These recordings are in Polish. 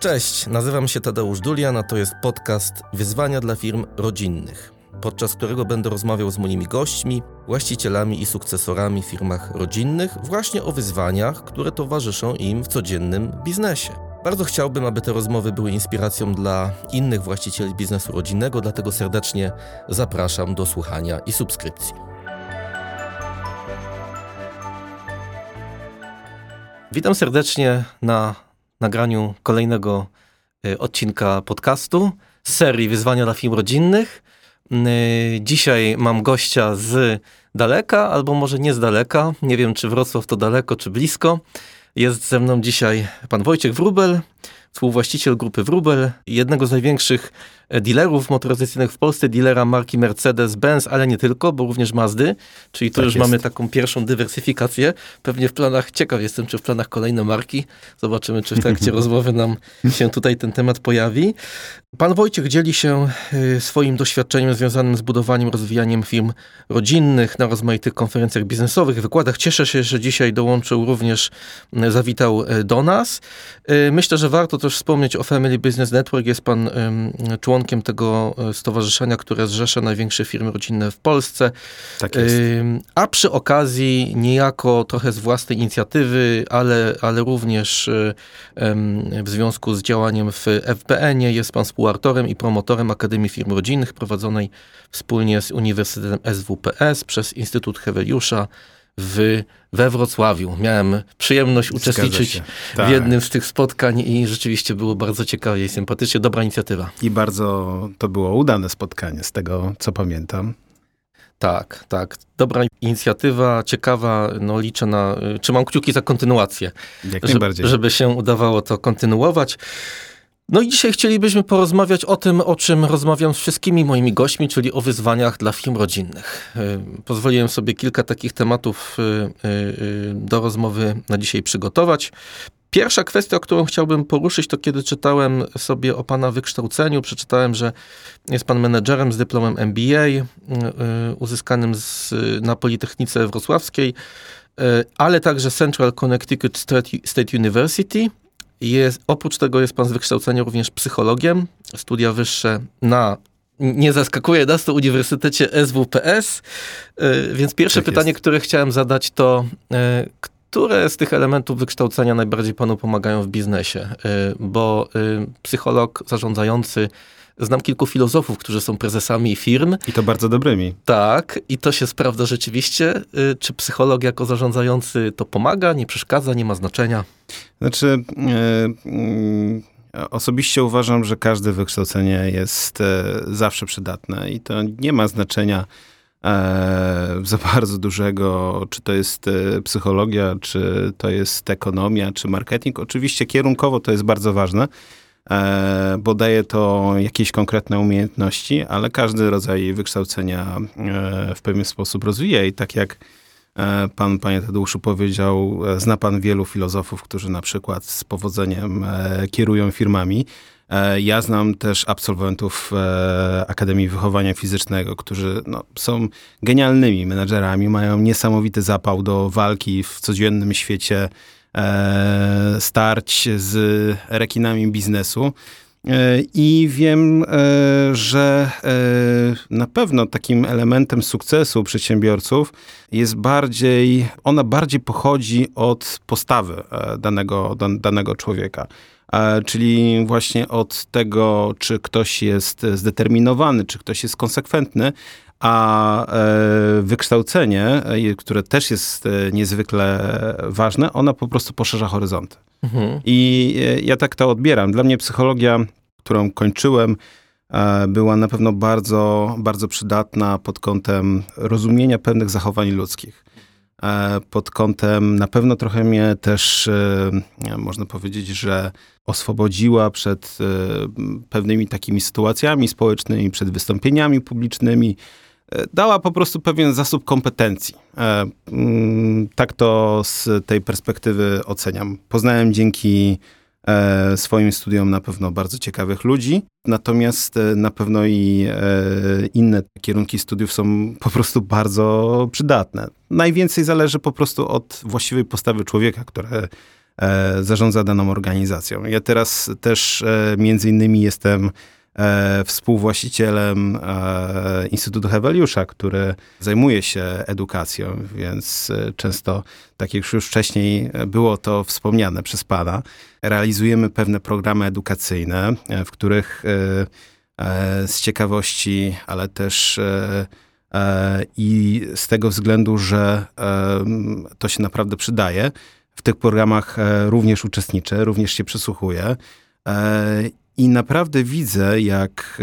Cześć, nazywam się Tadeusz Dulian, a to jest podcast Wyzwania dla firm rodzinnych, podczas którego będę rozmawiał z moimi gośćmi, właścicielami i sukcesorami w firmach rodzinnych właśnie o wyzwaniach, które towarzyszą im w codziennym biznesie. Bardzo chciałbym, aby te rozmowy były inspiracją dla innych właścicieli biznesu rodzinnego, dlatego serdecznie zapraszam do słuchania i subskrypcji. Witam serdecznie na nagraniu kolejnego y, odcinka podcastu z serii Wyzwania dla firm rodzinnych. Y, dzisiaj mam gościa z daleka, albo może nie z daleka. Nie wiem, czy Wrocław to daleko, czy blisko. Jest ze mną dzisiaj pan Wojciech Wrubel, współwłaściciel grupy Wrubel, jednego z największych dealerów motoryzacyjnych w Polsce, dealera marki Mercedes-Benz, ale nie tylko, bo również Mazdy, czyli tu tak już jest. mamy taką pierwszą dywersyfikację. Pewnie w planach, ciekaw jestem, czy w planach kolejne marki. Zobaczymy, czy w trakcie rozmowy nam się tutaj ten temat pojawi. Pan Wojciech dzieli się y, swoim doświadczeniem związanym z budowaniem, rozwijaniem firm rodzinnych na rozmaitych konferencjach biznesowych, wykładach. Cieszę się, że dzisiaj dołączył również, y, zawitał y, do nas. Myślę, że warto też wspomnieć o Family Business Network. Jest pan członkiem członkiem tego e, stowarzyszenia, które zrzesza największe firmy rodzinne w Polsce. Tak jest. A przy okazji niejako trochę z własnej inicjatywy, ale, ale również e, w związku z działaniem w FBN-ie jest pan współautorem i promotorem Akademii Firm Rodzinnych prowadzonej wspólnie z Uniwersytetem SWPS przez Instytut Heweliusza w, we Wrocławiu. Miałem przyjemność uczestniczyć tak. w jednym z tych spotkań i rzeczywiście było bardzo ciekawie i sympatycznie. Dobra inicjatywa. I bardzo to było udane spotkanie, z tego co pamiętam. Tak, tak. Dobra inicjatywa, ciekawa. No liczę na, trzymam kciuki za kontynuację. Jak najbardziej. Żeby się udawało to kontynuować. No i dzisiaj chcielibyśmy porozmawiać o tym, o czym rozmawiam z wszystkimi moimi gośćmi, czyli o wyzwaniach dla firm rodzinnych. Y, pozwoliłem sobie kilka takich tematów y, y, do rozmowy na dzisiaj przygotować. Pierwsza kwestia, którą chciałbym poruszyć, to kiedy czytałem sobie o Pana wykształceniu, przeczytałem, że jest Pan menedżerem z dyplomem MBA uzyskanym z, na Politechnice Wrocławskiej, ale także Central Connecticut State University jest, oprócz tego jest pan z wykształcenia również psychologiem, studia wyższe na nie zaskakuje nas to Uniwersytecie SWPS, e, więc pierwsze tak pytanie, jest. które chciałem zadać to, e, które z tych elementów wykształcenia najbardziej panu pomagają w biznesie? E, bo psycholog zarządzający Znam kilku filozofów, którzy są prezesami firm. I to bardzo dobrymi. Tak, i to się sprawdza rzeczywiście. Y, czy psycholog jako zarządzający to pomaga, nie przeszkadza, nie ma znaczenia? Znaczy, yy, yy, osobiście uważam, że każde wykształcenie jest yy, zawsze przydatne i to nie ma znaczenia za bardzo dużego, czy to jest psychologia, czy to jest ekonomia, czy marketing. Oczywiście kierunkowo to jest bardzo ważne, E, bo daje to jakieś konkretne umiejętności, ale każdy rodzaj wykształcenia e, w pewien sposób rozwija i tak jak e, pan, panie Tadeuszu powiedział, zna pan wielu filozofów, którzy na przykład z powodzeniem kierują firmami. Ja znam też absolwentów Akademii Wychowania Fizycznego, którzy no, są genialnymi menedżerami, mają niesamowity zapał do walki w codziennym świecie e, starć z rekinami biznesu. E, I wiem, e, że e, na pewno takim elementem sukcesu przedsiębiorców jest bardziej, ona bardziej pochodzi od postawy danego, danego człowieka. Czyli właśnie od tego, czy ktoś jest zdeterminowany, czy ktoś jest konsekwentny, a e, wykształcenie, e, które też jest e, niezwykle ważne, ona po prostu poszerza horyzonty. Mhm. I ja tak to odbieram. Dla mnie psychologia, którą kończyłem, była na pewno bardzo, bardzo przydatna pod kątem rozumienia pewnych zachowań ludzkich. Pod kątem na pewno trochę mnie też, można powiedzieć, że oswobodziła przed pewnymi takimi sytuacjami społecznymi, przed wystąpieniami publicznymi, dała po prostu pewien zasób kompetencji. E, mm, tak to z tej perspektywy oceniam. Poznałem dzięki e, swoim studiom na pewno bardzo ciekawych ludzi, natomiast e, na pewno i inne kierunki studiów są po prostu bardzo przydatne. Najwięcej zależy po prostu od właściwej postawy człowieka, które zarządza daną organizacją. Ja teraz też między innymi jestem e, współwłaścicielem e, Instytutu Heweliusza, który zajmuje się edukacją, więc e, często, tak jak już wcześniej było to wspomniane przez Pana, realizujemy pewne programy edukacyjne, e, w których e, e, z ciekawości, ale też i z tego względu, że to się naprawdę przydaje. W tych programach również uczestniczę, również się przysłuchuję i naprawdę widzę, jak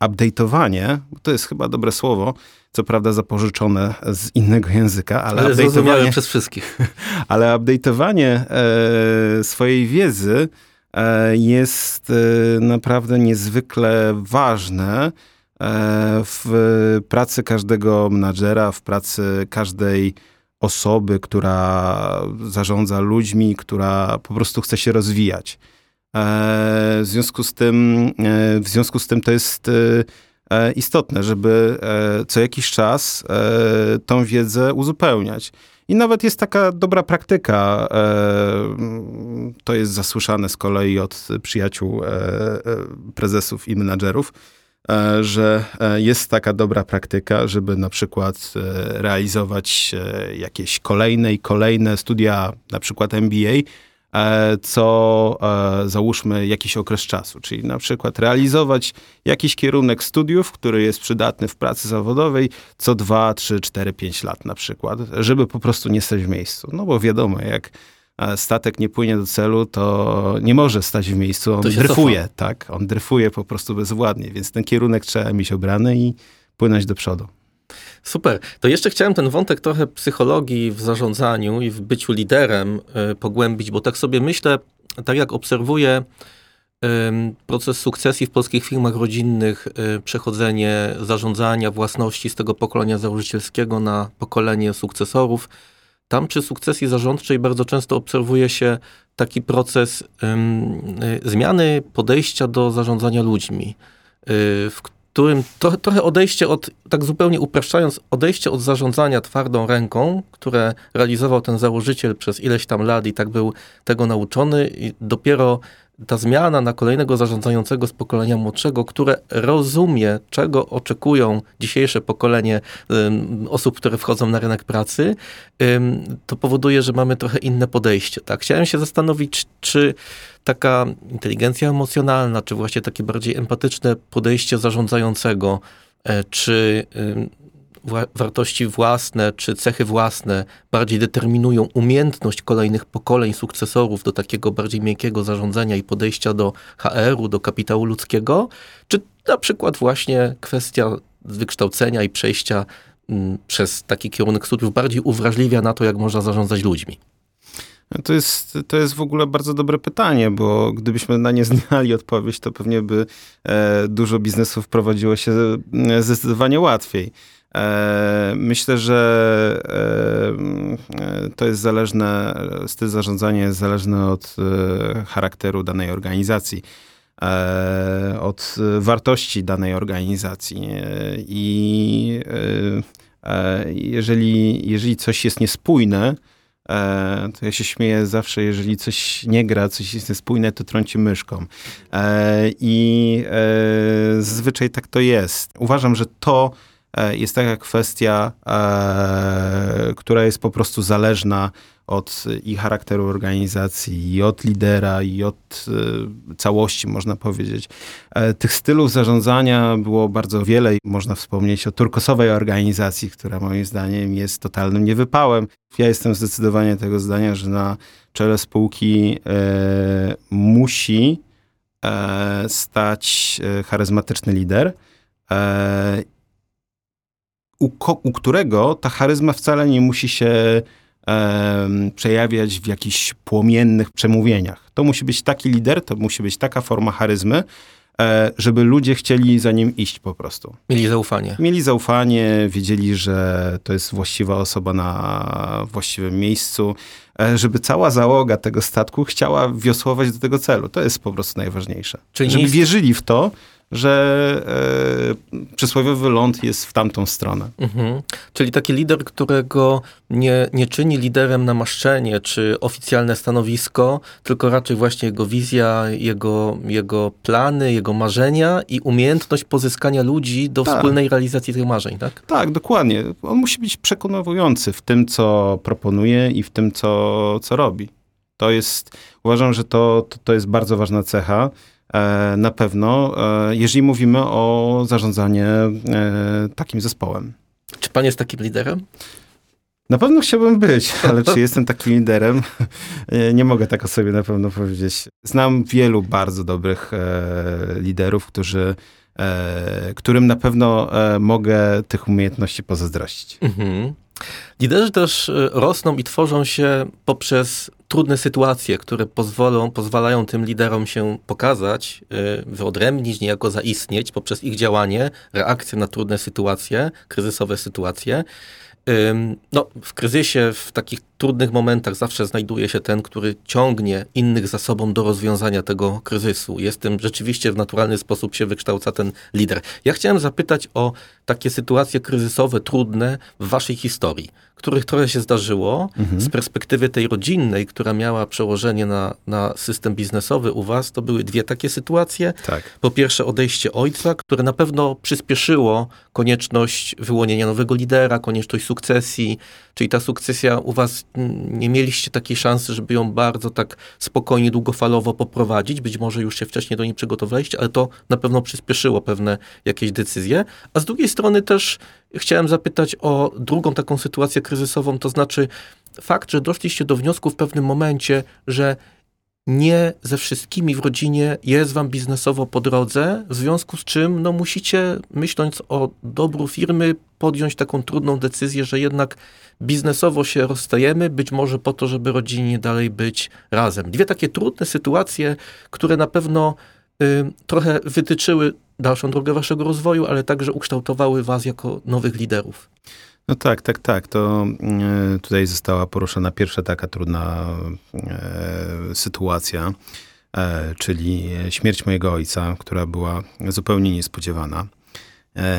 e, update'owanie, to jest chyba dobre słowo, co prawda zapożyczone z innego języka, ale, ale update'owanie przez wszystkich. Ale update'owanie e, swojej wiedzy e, jest naprawdę niezwykle ważne w pracy każdego menadżera, w pracy każdej osoby, która zarządza ludźmi, która po prostu chce się rozwijać. E, w związku z tym, e, w związku z tym to jest e, istotne, żeby co jakiś czas tą wiedzę uzupełniać. I nawet jest taka dobra praktyka, to jest zasłyszane z kolei od przyjaciół prezesów i menadżerów, że jest taka dobra praktyka, żeby na przykład realizować jakieś kolejne i kolejne studia, na przykład MBA, co e, załóżmy jakiś okres czasu, czyli na przykład realizować jakiś kierunek studiów, który jest przydatny w pracy zawodowej co 2, 3, 4, 5 lat na przykład, żeby po prostu nie stać w miejscu. No bo wiadomo, jak e, statek nie płynie do celu, to nie może stać w miejscu, on dryfuje, cofa. tak? On dryfuje po prostu bezwładnie, więc ten kierunek trzeba mieć obrany i płynąć do przodu. Super. To jeszcze chciałem ten wątek trochę psychologii w zarządzaniu i w byciu liderem y, pogłębić, bo tak sobie myślę, tak jak obserwuję y, proces sukcesji w polskich firmach rodzinnych, y, przechodzenie zarządzania własności z tego pokolenia założycielskiego na pokolenie sukcesorów, tam przy sukcesji zarządczej bardzo często obserwuje się taki proces zmiany podejścia do zarządzania ludźmi, w którym to, trochę odejście od, tak zupełnie upraszczając, odejście od zarządzania twardą ręką, które realizował ten założyciel przez ileś tam lat i tak był tego nauczony, i dopiero ta zmiana na kolejnego zarządzającego z pokolenia młodszego, które rozumie, czego oczekują dzisiejsze pokolenie osób, które wchodzą na rynek pracy, to powoduje, że mamy trochę inne podejście. Tak? Chciałem się zastanowić, czy taka inteligencja emocjonalna, czy właśnie takie bardziej empatyczne podejście zarządzającego, e, czy wartości własne czy cechy własne bardziej determinują umiejętność kolejnych pokoleń sukcesorów do takiego bardziej miękkiego zarządzania i podejścia do HR-u, do kapitału ludzkiego, czy na przykład właśnie kwestia wykształcenia i przejścia przez taki kierunek studiów bardziej uwrażliwia na to, jak można zarządzać ludźmi. To jest, to jest w ogóle bardzo dobre pytanie, bo gdybyśmy na nie znali odpowiedź, to pewnie by e, dużo biznesów prowadziło się e, zdecydowanie łatwiej. E, myślę, że e, to jest zależne, styl zarządzania jest zależny od e, charakteru danej organizacji, od wartości danej organizacji. I jeżeli, jeżeli coś jest niespójne, to ja się śmieję zawsze, jeżeli coś nie gra, coś jest niespójne, to trąci myszką. I zazwyczaj tak to jest. Uważam, że to E, jest taka kwestia, e, która jest po prostu zależna od i charakteru organizacji, i od lidera, i od e, całości, można powiedzieć. Tych stylów zarządzania było bardzo wiele. Można wspomnieć o turkosowej organizacji, która moim zdaniem jest totalnym niewypałem. Ja jestem zdecydowanie tego zdania, że na czele spółki musi stać charyzmatyczny lider u, u którego ta charyzma wcale nie musi się przejawiać w jakichś płomiennych przemówieniach. To musi być taki lider, to musi być taka forma charyzmy, e, żeby ludzie chcieli za nim iść po prostu. Mieli zaufanie. Mieli zaufanie, wiedzieli, że to jest właściwa osoba na właściwym miejscu, e, żeby cała załoga tego statku chciała wiosłować do tego celu. To jest po prostu najważniejsze. Czyli żeby wierzyli w to, że e, przysłowiowy ląd jest w tamtą stronę. Mhm. Czyli taki lider, którego nie, nie czyni liderem namaszczenie czy oficjalne stanowisko, tylko raczej właśnie jego wizja, jego, jego plany, jego marzenia i umiejętność pozyskania ludzi do Tak. wspólnej realizacji tych marzeń, tak? Tak, dokładnie. On musi być przekonujący w tym, co proponuje i w tym, co, co robi. To jest, uważam, że to, to, to jest bardzo ważna cecha. E, na pewno, e, jeżeli mówimy o zarządzanie e, takim zespołem. Czy pan jest takim liderem? Na pewno chciałbym być, ale czy jestem takim liderem? Nie mogę tak o sobie na pewno powiedzieć. Znam wielu bardzo dobrych liderów, którzy, którym na pewno mogę tych umiejętności pozazdrościć. Mhm. Liderzy też y, rosną i tworzą się poprzez trudne sytuacje, które pozwolą, pozwalają tym liderom się pokazać, y, wyodrębnić, niejako zaistnieć poprzez ich działanie, reakcję na trudne sytuacje, kryzysowe sytuacje. No, w kryzysie, w takich trudnych momentach zawsze znajduje się ten, który ciągnie innych za sobą do rozwiązania tego kryzysu. Jest tym rzeczywiście w naturalny sposób się wykształca ten lider. Ja chciałem zapytać o takie sytuacje kryzysowe, trudne w waszej historii, których trochę się zdarzyło z perspektywy tej rodzinnej, która miała przełożenie na, na system biznesowy u was. To były dwie takie sytuacje. Tak. Po pierwsze odejście ojca, które na pewno przyspieszyło konieczność wyłonienia nowego lidera, konieczność sukcesji, czyli ta sukcesja u was nie mieliście takiej szansy, żeby ją bardzo tak spokojnie, długofalowo poprowadzić. Być może już się wcześniej do niej przygotowaliście, ale to na pewno przyspieszyło pewne jakieś decyzje. A z drugiej strony też chciałem zapytać o drugą taką sytuację kryzysową, to znaczy fakt, że doszliście do wniosku w pewnym momencie, że nie ze wszystkimi w rodzinie jest wam biznesowo po drodze, w związku z czym no, musicie, myśląc o dobru firmy, podjąć taką trudną decyzję, że jednak biznesowo się rozstajemy, być może po to, żeby rodzinnie dalej być razem. Dwie takie trudne sytuacje, które na pewno y, trochę wytyczyły dalszą drogę waszego rozwoju, ale także ukształtowały was jako nowych liderów. No tak, tak, tak. To e, tutaj została poruszona pierwsza taka trudna e, sytuacja, e, czyli śmierć mojego ojca, która była zupełnie niespodziewana.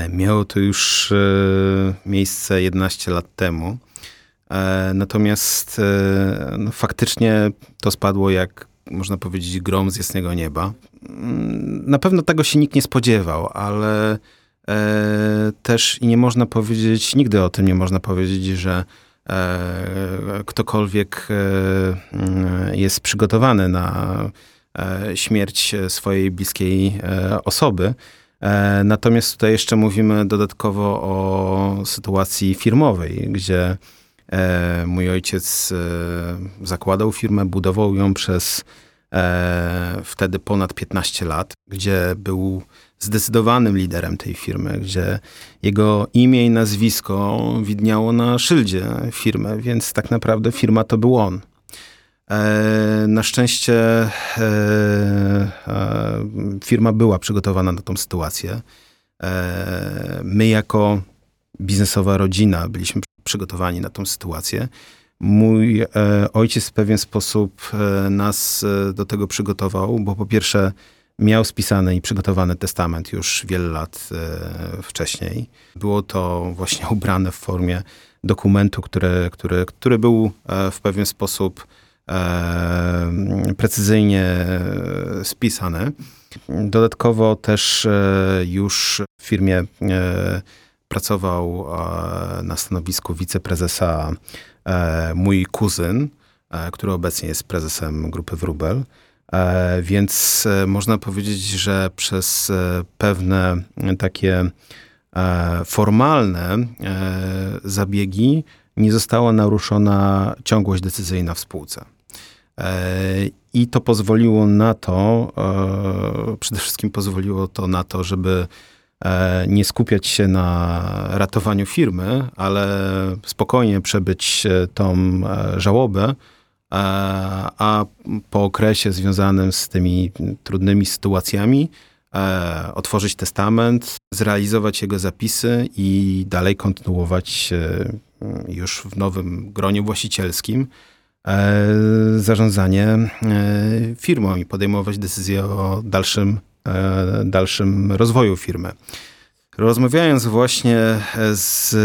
Miało to już miejsce 11 lat temu. Natomiast no, faktycznie to spadło jak, można powiedzieć, grom z jasnego nieba. Mm, Na pewno tego się nikt nie spodziewał, ale też i nie można powiedzieć, nigdy o tym nie można powiedzieć, że e, ktokolwiek e, mm, jest przygotowany na e, śmierć swojej bliskiej e, osoby. E, Natomiast tutaj jeszcze mówimy dodatkowo o sytuacji firmowej, gdzie e, mój ojciec e, zakładał firmę, budował ją przez e, wtedy ponad 15 lat, gdzie był zdecydowanym liderem tej firmy, gdzie jego imię i nazwisko widniało na szyldzie firmy, więc tak naprawdę firma to był on. E, Na szczęście e, e, firma była przygotowana na tą sytuację. E, My jako biznesowa rodzina byliśmy przygotowani na tą sytuację. Mój e, ojciec w pewien sposób e, nas e, do tego przygotował, bo po pierwsze miał spisany i przygotowany testament już wiele lat wcześniej. Było to właśnie ubrane w formie dokumentu, który, który, który był w pewien sposób precyzyjnie spisany. Dodatkowo też już w firmie pracował na stanowisku wiceprezesa mój kuzyn, e, który obecnie jest prezesem grupy Wrubel. E, Więc e, można powiedzieć, że przez e, pewne takie e, formalne e, zabiegi nie została naruszona ciągłość decyzyjna w spółce. E, I to pozwoliło na to, e, przede wszystkim pozwoliło to na to, żeby e, nie skupiać się na ratowaniu firmy, ale spokojnie przebyć e, tą e, żałobę, e, a po okresie związanym z tymi trudnymi sytuacjami e, otworzyć testament, zrealizować jego zapisy i dalej kontynuować e, już w nowym gronie właścicielskim e, zarządzanie e, firmą i podejmować decyzje o dalszym dalszym rozwoju firmy. Rozmawiając właśnie z,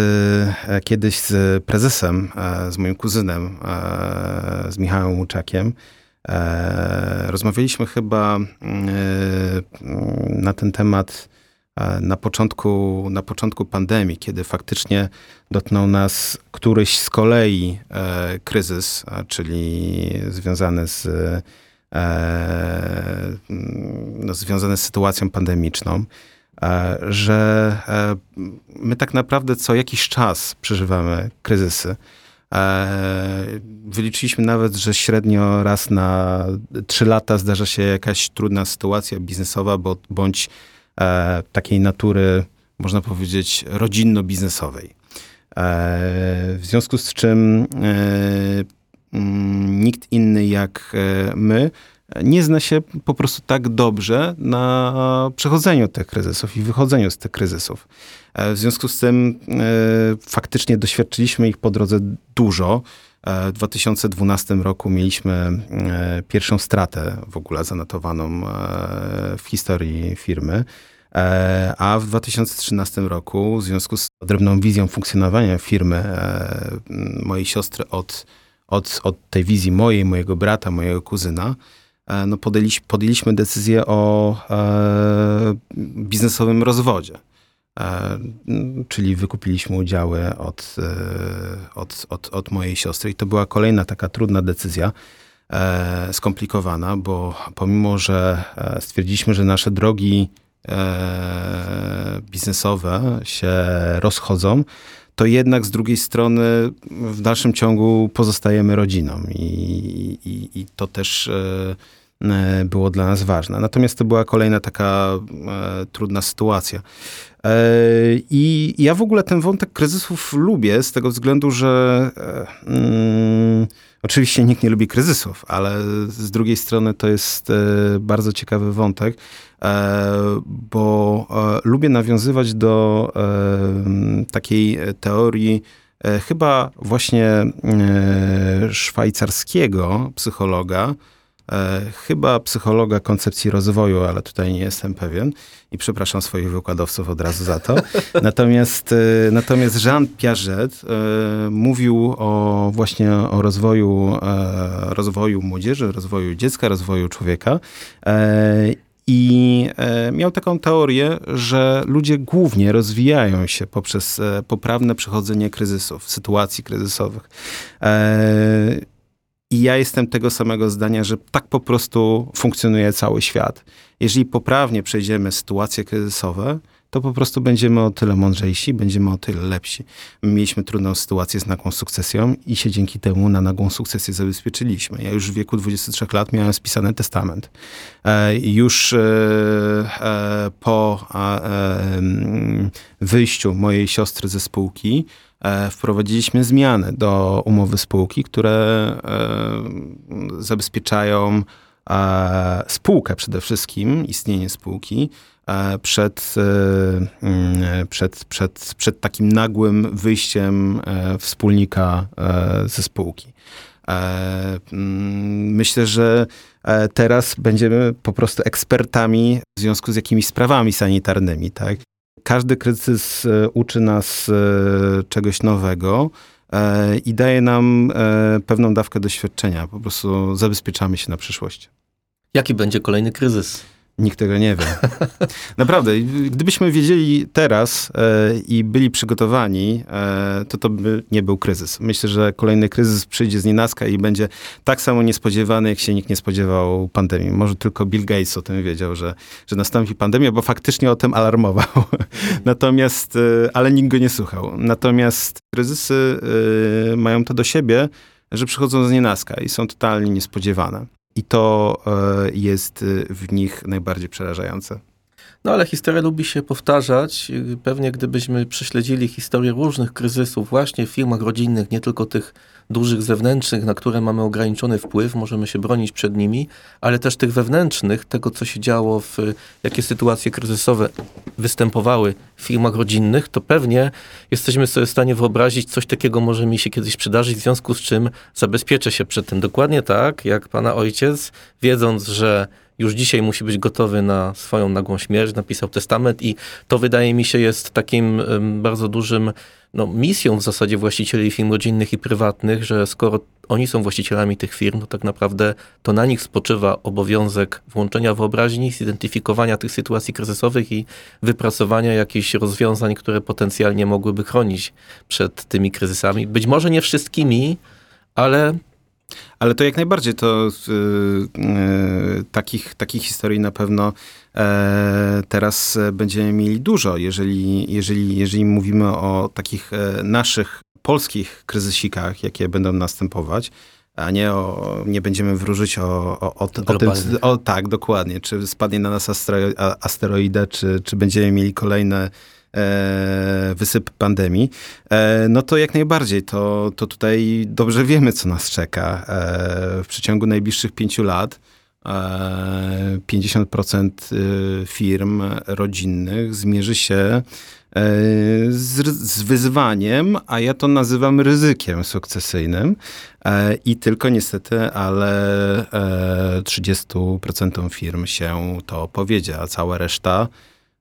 kiedyś z prezesem, z moim kuzynem, z Michałem Łuczakiem, rozmawialiśmy chyba na ten temat na początku, na początku pandemii, kiedy faktycznie dotknął nas któryś z kolei e, kryzys, czyli związany z, e, no, związany z sytuacją pandemiczną, e, że e, my tak naprawdę co jakiś czas przeżywamy kryzysy. Wyliczyliśmy nawet, że średnio raz na trzy lata zdarza się jakaś trudna sytuacja biznesowa, bądź takiej natury, można powiedzieć, rodzinno-biznesowej. W związku z czym nikt inny jak e, my nie zna się po prostu tak dobrze na przechodzeniu tych kryzysów i wychodzeniu z tych kryzysów. E, w związku z tym e, faktycznie doświadczyliśmy ich po drodze dużo. W 2012 roku mieliśmy pierwszą stratę w ogóle zanotowaną w historii firmy. A w 2013 roku, w związku z drobną wizją funkcjonowania firmy mojej siostry od, od, od tej wizji mojej, mojego brata, mojego kuzyna, e, no podjęliśmy, podjęliśmy decyzję o e, biznesowym rozwodzie. E, czyli wykupiliśmy udziały od, e, od, od, od mojej siostry. I to była kolejna taka trudna decyzja, skomplikowana, bo pomimo, że stwierdziliśmy, że nasze drogi e, biznesowe się rozchodzą, to jednak z drugiej strony w dalszym ciągu pozostajemy rodziną i, i, i to też e, e było dla nas ważne. Natomiast to była kolejna taka e, trudna sytuacja. E, I ja w ogóle ten wątek kryzysów lubię z tego względu, że e, mm, oczywiście nikt nie lubi kryzysów, ale z drugiej strony to jest bardzo ciekawy wątek, E, bo e, lubię nawiązywać do e, takiej teorii chyba właśnie szwajcarskiego psychologa, chyba psychologa koncepcji rozwoju, ale tutaj nie jestem pewien i przepraszam swoich wykładowców od razu za to. Natomiast, natomiast Jean Piaget mówił o właśnie o rozwoju, rozwoju młodzieży, rozwoju dziecka, rozwoju człowieka i e, miał taką teorię, że ludzie głównie rozwijają się poprzez e, poprawne przechodzenie kryzysów, sytuacji kryzysowych. E, I ja jestem tego samego zdania, że tak po prostu funkcjonuje cały świat. Jeżeli poprawnie przejdziemy sytuacje kryzysowe, to po prostu będziemy o tyle mądrzejsi, będziemy o tyle lepsi. My mieliśmy trudną sytuację z nagłą sukcesją i się dzięki temu na nagłą sukcesję zabezpieczyliśmy. Ja już w wieku 23 lat miałem spisany testament. E, już e, e, po wyjściu mojej siostry ze spółki wprowadziliśmy zmiany do umowy spółki, które zabezpieczają spółkę przede wszystkim, istnienie spółki, E, przed, e, mm, przed, przed, przed takim nagłym wyjściem e, wspólnika ze spółki. Mm, myślę, że teraz będziemy po prostu ekspertami w związku z jakimiś sprawami sanitarnymi, tak? Każdy kryzys uczy nas czegoś nowego i daje nam pewną dawkę doświadczenia. Po prostu zabezpieczamy się na przyszłość. Jaki będzie kolejny kryzys? Nikt tego nie wie. Naprawdę, gdybyśmy wiedzieli teraz e, i byli przygotowani, e, to to by nie był kryzys. Myślę, że kolejny kryzys przyjdzie z nienacka i będzie tak samo niespodziewany, jak się nikt nie spodziewał pandemii. Może tylko Bill Gates o tym wiedział, że, że nastąpi pandemia, bo faktycznie o tym alarmował. Natomiast, e, ale nikt go nie słuchał. Natomiast kryzysy e, mają to do siebie, że przychodzą z nienacka i są totalnie niespodziewane. I to e, jest e, w nich najbardziej przerażające. No ale historia lubi się powtarzać. Pewnie gdybyśmy prześledzili historię różnych kryzysów właśnie w firmach rodzinnych, nie tylko tych dużych zewnętrznych, na które mamy ograniczony wpływ, możemy się bronić przed nimi, ale też tych wewnętrznych, tego co się działo, w, jakie sytuacje kryzysowe występowały w firmach rodzinnych, to pewnie jesteśmy sobie w stanie wyobrazić, coś takiego może mi się kiedyś przydarzyć, w związku z czym zabezpieczę się przed tym. Dokładnie tak, jak pana ojciec, wiedząc, że już dzisiaj musi być gotowy na swoją nagłą śmierć, napisał testament i to wydaje mi się jest takim bardzo dużym no, misją w zasadzie właścicieli firm rodzinnych i prywatnych, że skoro oni są właścicielami tych firm, to tak naprawdę to na nich spoczywa obowiązek włączenia wyobraźni, zidentyfikowania tych sytuacji kryzysowych i wypracowania jakichś rozwiązań, które potencjalnie mogłyby chronić przed tymi kryzysami. Być może nie wszystkimi, ale ale to jak najbardziej, to yy, takich, takich historii na pewno e, teraz będziemy mieli dużo, jeżeli, jeżeli, jeżeli mówimy o takich e, naszych polskich kryzysikach, jakie będą następować, a nie, o, nie będziemy wróżyć o, o, o, o tym, o, tak, dokładnie, czy spadnie na nas asteroida, czy, czy będziemy mieli kolejne e, wysyp pandemii, e, no to jak najbardziej, to, to tutaj dobrze wiemy, co nas czeka. E, w przeciągu najbliższych pięciu lat 50% e, firm rodzinnych zmierzy się e, z, z, wyzwaniem, a ja to nazywam ryzykiem sukcesyjnym. E, I tylko niestety, ale 30% firm się to powiedzie, a cała reszta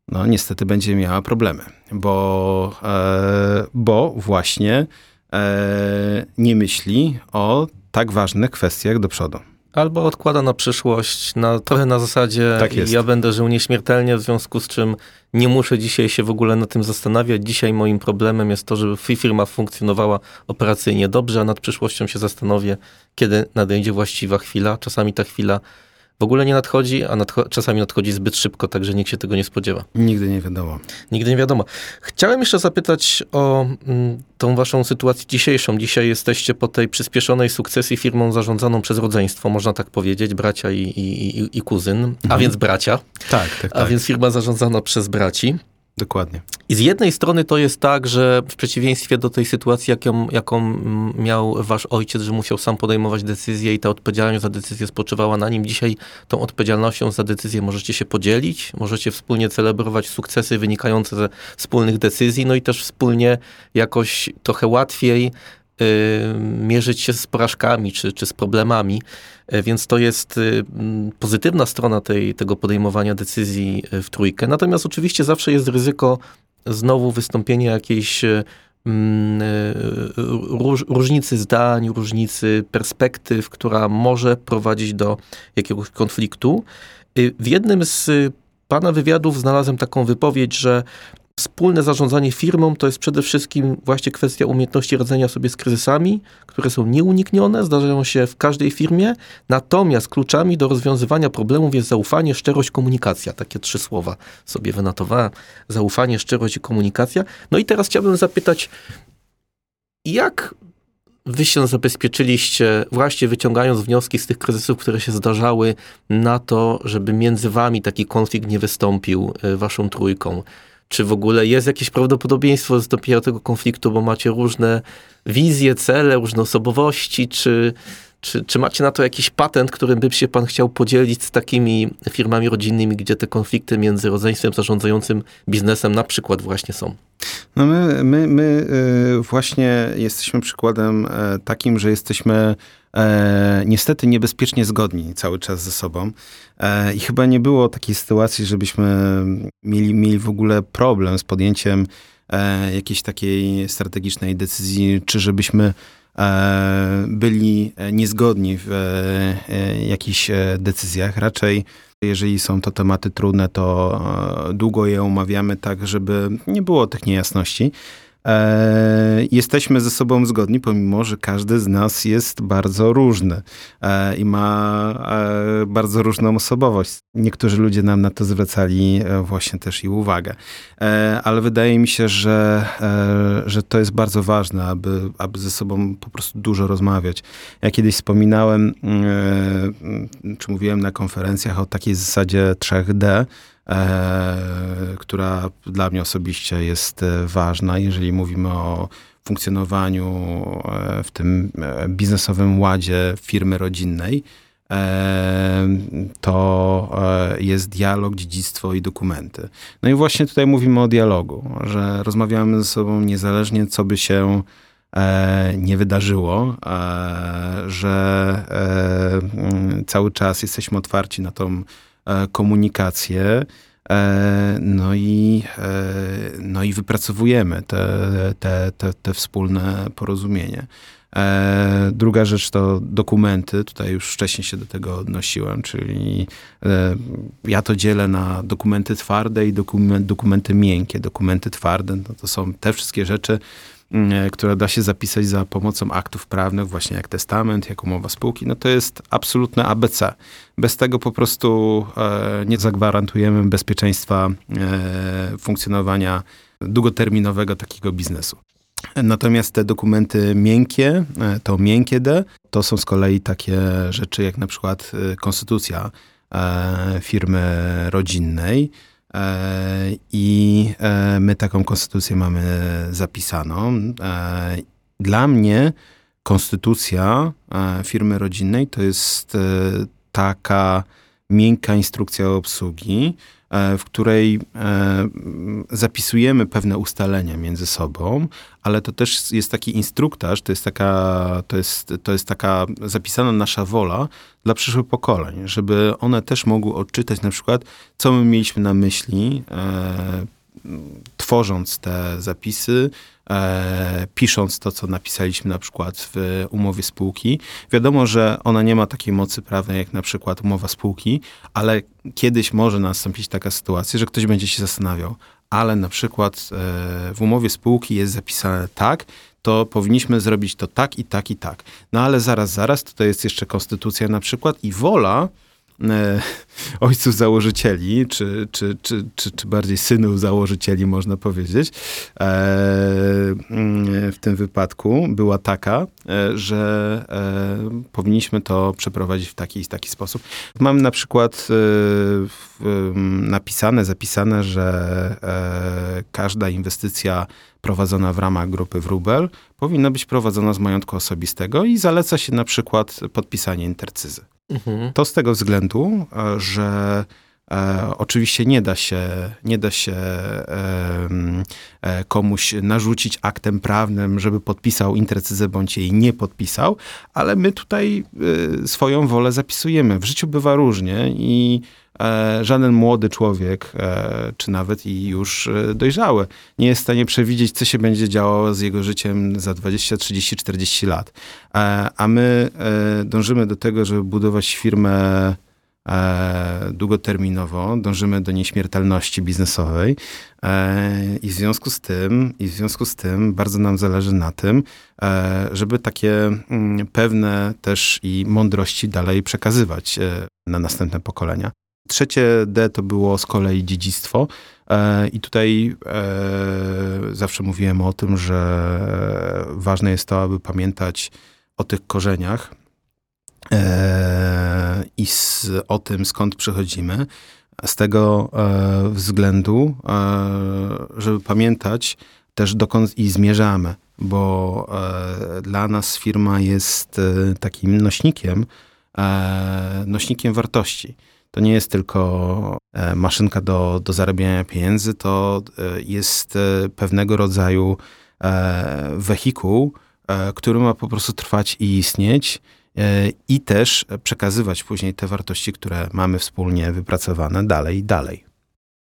no niestety będzie miała problemy, bo, e, bo właśnie e, nie myśli o tak ważnych kwestiach do przodu. Albo odkłada na przyszłość, na, trochę na zasadzie tak ja będę żył nieśmiertelnie, w związku z czym nie muszę dzisiaj się w ogóle na tym zastanawiać. Dzisiaj moim problemem jest to, żeby firma funkcjonowała operacyjnie dobrze, a nad przyszłością się zastanowię, kiedy nadejdzie właściwa chwila. Czasami ta chwila w ogóle nie nadchodzi, a nadcho czasami nadchodzi zbyt szybko, także nikt się tego nie spodziewa. Nigdy nie wiadomo. Nigdy nie wiadomo. Chciałem jeszcze zapytać o mm, tą waszą sytuację dzisiejszą. Dzisiaj jesteście po tej przyspieszonej sukcesji firmą zarządzaną przez rodzeństwo, można tak powiedzieć, bracia i, i, i, i kuzyn, mhm. a więc bracia. Tak, tak, tak. A więc firma zarządzana przez braci. Dokładnie. I z jednej strony to jest tak, że w przeciwieństwie do tej sytuacji, jaką, jaką miał wasz ojciec, że musiał sam podejmować decyzje i ta odpowiedzialność za decyzję spoczywała na nim, dzisiaj tą odpowiedzialnością za decyzję możecie się podzielić, możecie wspólnie celebrować sukcesy wynikające ze wspólnych decyzji, no i też wspólnie jakoś trochę łatwiej Y, mierzyć się z porażkami czy, czy z problemami, więc to jest y, pozytywna strona tej, tego podejmowania decyzji w trójkę. Natomiast oczywiście zawsze jest ryzyko znowu wystąpienia jakiejś róż, różnicy zdań, różnicy perspektyw, która może prowadzić do jakiegoś konfliktu. W jednym z pana wywiadów znalazłem taką wypowiedź, że Wspólne zarządzanie firmą to jest przede wszystkim właśnie kwestia umiejętności radzenia sobie z kryzysami, które są nieuniknione, zdarzają się w każdej firmie, natomiast kluczami do rozwiązywania problemów jest zaufanie, szczerość, komunikacja. Takie trzy słowa sobie wynotowałem. Zaufanie, szczerość i komunikacja. No i teraz chciałbym zapytać, jak wy się zabezpieczyliście, właśnie wyciągając wnioski z tych kryzysów, które się zdarzały, na to, żeby między wami taki konflikt nie wystąpił y, waszą trójką? Czy w ogóle jest jakieś prawdopodobieństwo wystąpienia tego konfliktu, bo macie różne wizje, cele, różne osobowości, czy, czy, czy macie na to jakiś patent, którym by się pan chciał podzielić z takimi firmami rodzinnymi, gdzie te konflikty między rodzeństwem zarządzającym biznesem na przykład właśnie są? No my, my, my y, właśnie jesteśmy przykładem e, takim, że jesteśmy e, niestety niebezpiecznie zgodni cały czas ze sobą. E, I chyba nie było takiej sytuacji, żebyśmy mieli, mieli w ogóle problem z podjęciem e, jakiejś takiej strategicznej decyzji, czy żebyśmy e, byli niezgodni w e, jakichś decyzjach. Raczej jeżeli są to tematy trudne, to długo je omawiamy tak, żeby nie było tych niejasności. E, jesteśmy ze sobą zgodni, pomimo, że każdy z nas jest bardzo różny e, i ma e, bardzo różną osobowość. Niektórzy ludzie nam na to zwracali właśnie też i uwagę. Ale wydaje mi się, że, że to jest bardzo ważne, aby, aby ze sobą po prostu dużo rozmawiać. Ja kiedyś wspominałem, czy mówiłem na konferencjach o takiej zasadzie 3D, e, która dla mnie osobiście jest e, ważna, jeżeli mówimy o funkcjonowaniu e, w tym e, biznesowym ładzie firmy rodzinnej to jest dialog, dziedzictwo i dokumenty. No i właśnie tutaj mówimy o dialogu, że rozmawiamy ze sobą niezależnie, co by się e, nie wydarzyło, e, że e, cały czas jesteśmy otwarci na tą e, komunikację. E, no i, no i wypracowujemy te, te, te, te wspólne porozumienie. E, druga rzecz to dokumenty. Tutaj już wcześniej się do tego odnosiłem, czyli e, ja to dzielę na dokumenty twarde i dokument, dokumenty miękkie. Dokumenty twarde no to są te wszystkie rzeczy, e, które da się zapisać za pomocą aktów prawnych, właśnie jak testament, jak umowa spółki, no to jest absolutne ABC. Bez tego po prostu nie zagwarantujemy bezpieczeństwa funkcjonowania długoterminowego takiego biznesu. Natomiast te dokumenty miękkie, e, to miękkie D, to są z kolei takie rzeczy jak na przykład e, konstytucja e, firmy rodzinnej. I my taką konstytucję mamy zapisaną. Dla mnie konstytucja firmy rodzinnej to jest taka miękka instrukcja obsługi, E, w której e, zapisujemy pewne ustalenia między sobą, ale to też jest taki instruktaż, to jest taka, to jest, to jest taka zapisana nasza wola dla przyszłych pokoleń, żeby one też mogły odczytać na przykład, co my mieliśmy na myśli, e, tworząc te zapisy, e, pisząc to, co napisaliśmy na przykład w umowie spółki. Wiadomo, że ona nie ma takiej mocy prawnej jak na przykład umowa spółki, ale kiedyś może nastąpić taka sytuacja, że ktoś będzie się zastanawiał, ale na przykład e, w umowie spółki jest zapisane tak, to powinniśmy zrobić to tak i tak i tak. No ale zaraz, zaraz, tutaj jest jeszcze konstytucja na przykład i wola ojców założycieli, czy, czy, czy, czy, czy bardziej synów założycieli, można powiedzieć, e, mm, w tym wypadku była taka, e, że powinniśmy to przeprowadzić w taki i taki sposób. Mam na przykład napisane, zapisane, że każda inwestycja prowadzona w ramach grupy Wrubel powinna być prowadzona z majątku osobistego i zaleca się na przykład podpisanie intercyzy. Mhm. To z tego względu, e, że E, oczywiście nie da się, nie da się e, komuś narzucić aktem prawnym, żeby podpisał intercyzę bądź jej nie podpisał, ale my tutaj e, swoją wolę zapisujemy. W życiu bywa różnie i żaden młody człowiek, e, czy nawet i już dojrzały, nie jest w stanie przewidzieć, co się będzie działo z jego życiem za 20, 30, 40 lat. a my dążymy do tego, żeby budować firmę e, długoterminowo, dążymy do nieśmiertelności biznesowej e, i w związku z tym, i w związku z tym bardzo nam zależy na tym, e, żeby takie mm, pewne też i mądrości dalej przekazywać e, na następne pokolenia. Trzecie D to było z kolei dziedzictwo. E, I tutaj e, zawsze mówiłem o tym, że ważne jest to, aby pamiętać o tych korzeniach, e, i o tym, skąd przychodzimy. Z tego względu, żeby pamiętać też dokąd i zmierzamy, bo dla nas firma jest takim nośnikiem, nośnikiem wartości. To nie jest tylko e, maszynka do, do zarabiania pieniędzy, to jest pewnego rodzaju wehikuł, który ma po prostu trwać i istnieć E, i też przekazywać później te wartości, które mamy wspólnie wypracowane dalej i dalej.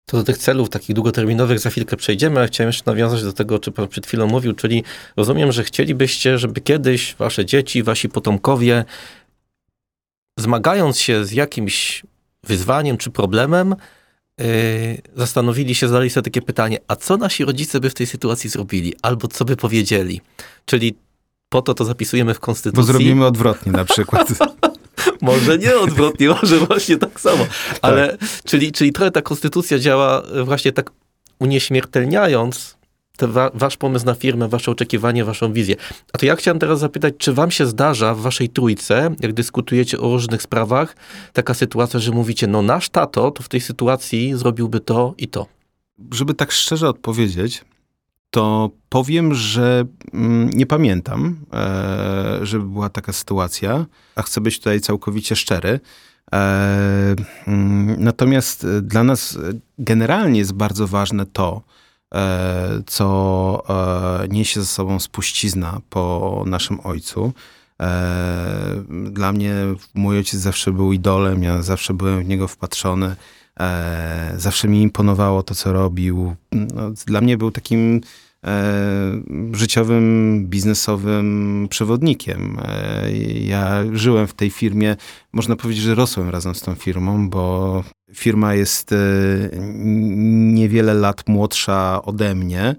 To do tych celów takich długoterminowych za chwilkę przejdziemy, ale chciałem jeszcze nawiązać do tego, o czym pan przed chwilą mówił, czyli rozumiem, że chcielibyście, żeby kiedyś wasze dzieci, wasi potomkowie, zmagając się z jakimś wyzwaniem czy problemem, yy, zastanowili się, zadali sobie takie pytanie, a co nasi rodzice by w tej sytuacji zrobili, albo co by powiedzieli? Czyli po to to zapisujemy w konstytucji. Bo zrobimy odwrotnie na przykład. może nie odwrotnie, może właśnie tak samo. Ale tak. czyli, czyli trochę ta konstytucja działa właśnie tak unieśmiertelniając wa wasz pomysł na firmę, wasze oczekiwanie, waszą wizję. A to ja chciałem teraz zapytać, czy wam się zdarza w waszej trójce, jak dyskutujecie o różnych sprawach, taka sytuacja, że mówicie, no nasz tato to w tej sytuacji zrobiłby to i to. Żeby tak szczerze odpowiedzieć, to powiem, że mm, nie pamiętam, e, żeby była taka sytuacja, a chcę być tutaj całkowicie szczery. E, mm, natomiast dla nas generalnie jest bardzo ważne to, co niesie ze sobą spuścizna po naszym ojcu. Dla mnie mój ojciec zawsze był idolem, ja zawsze byłem w niego wpatrzony. Zawsze mi imponowało to, co robił. No, dla mnie był takim E, życiowym, biznesowym przewodnikiem. E, ja żyłem w tej firmie, można powiedzieć, że rosłem razem z tą firmą, bo firma jest e, niewiele lat młodsza ode mnie.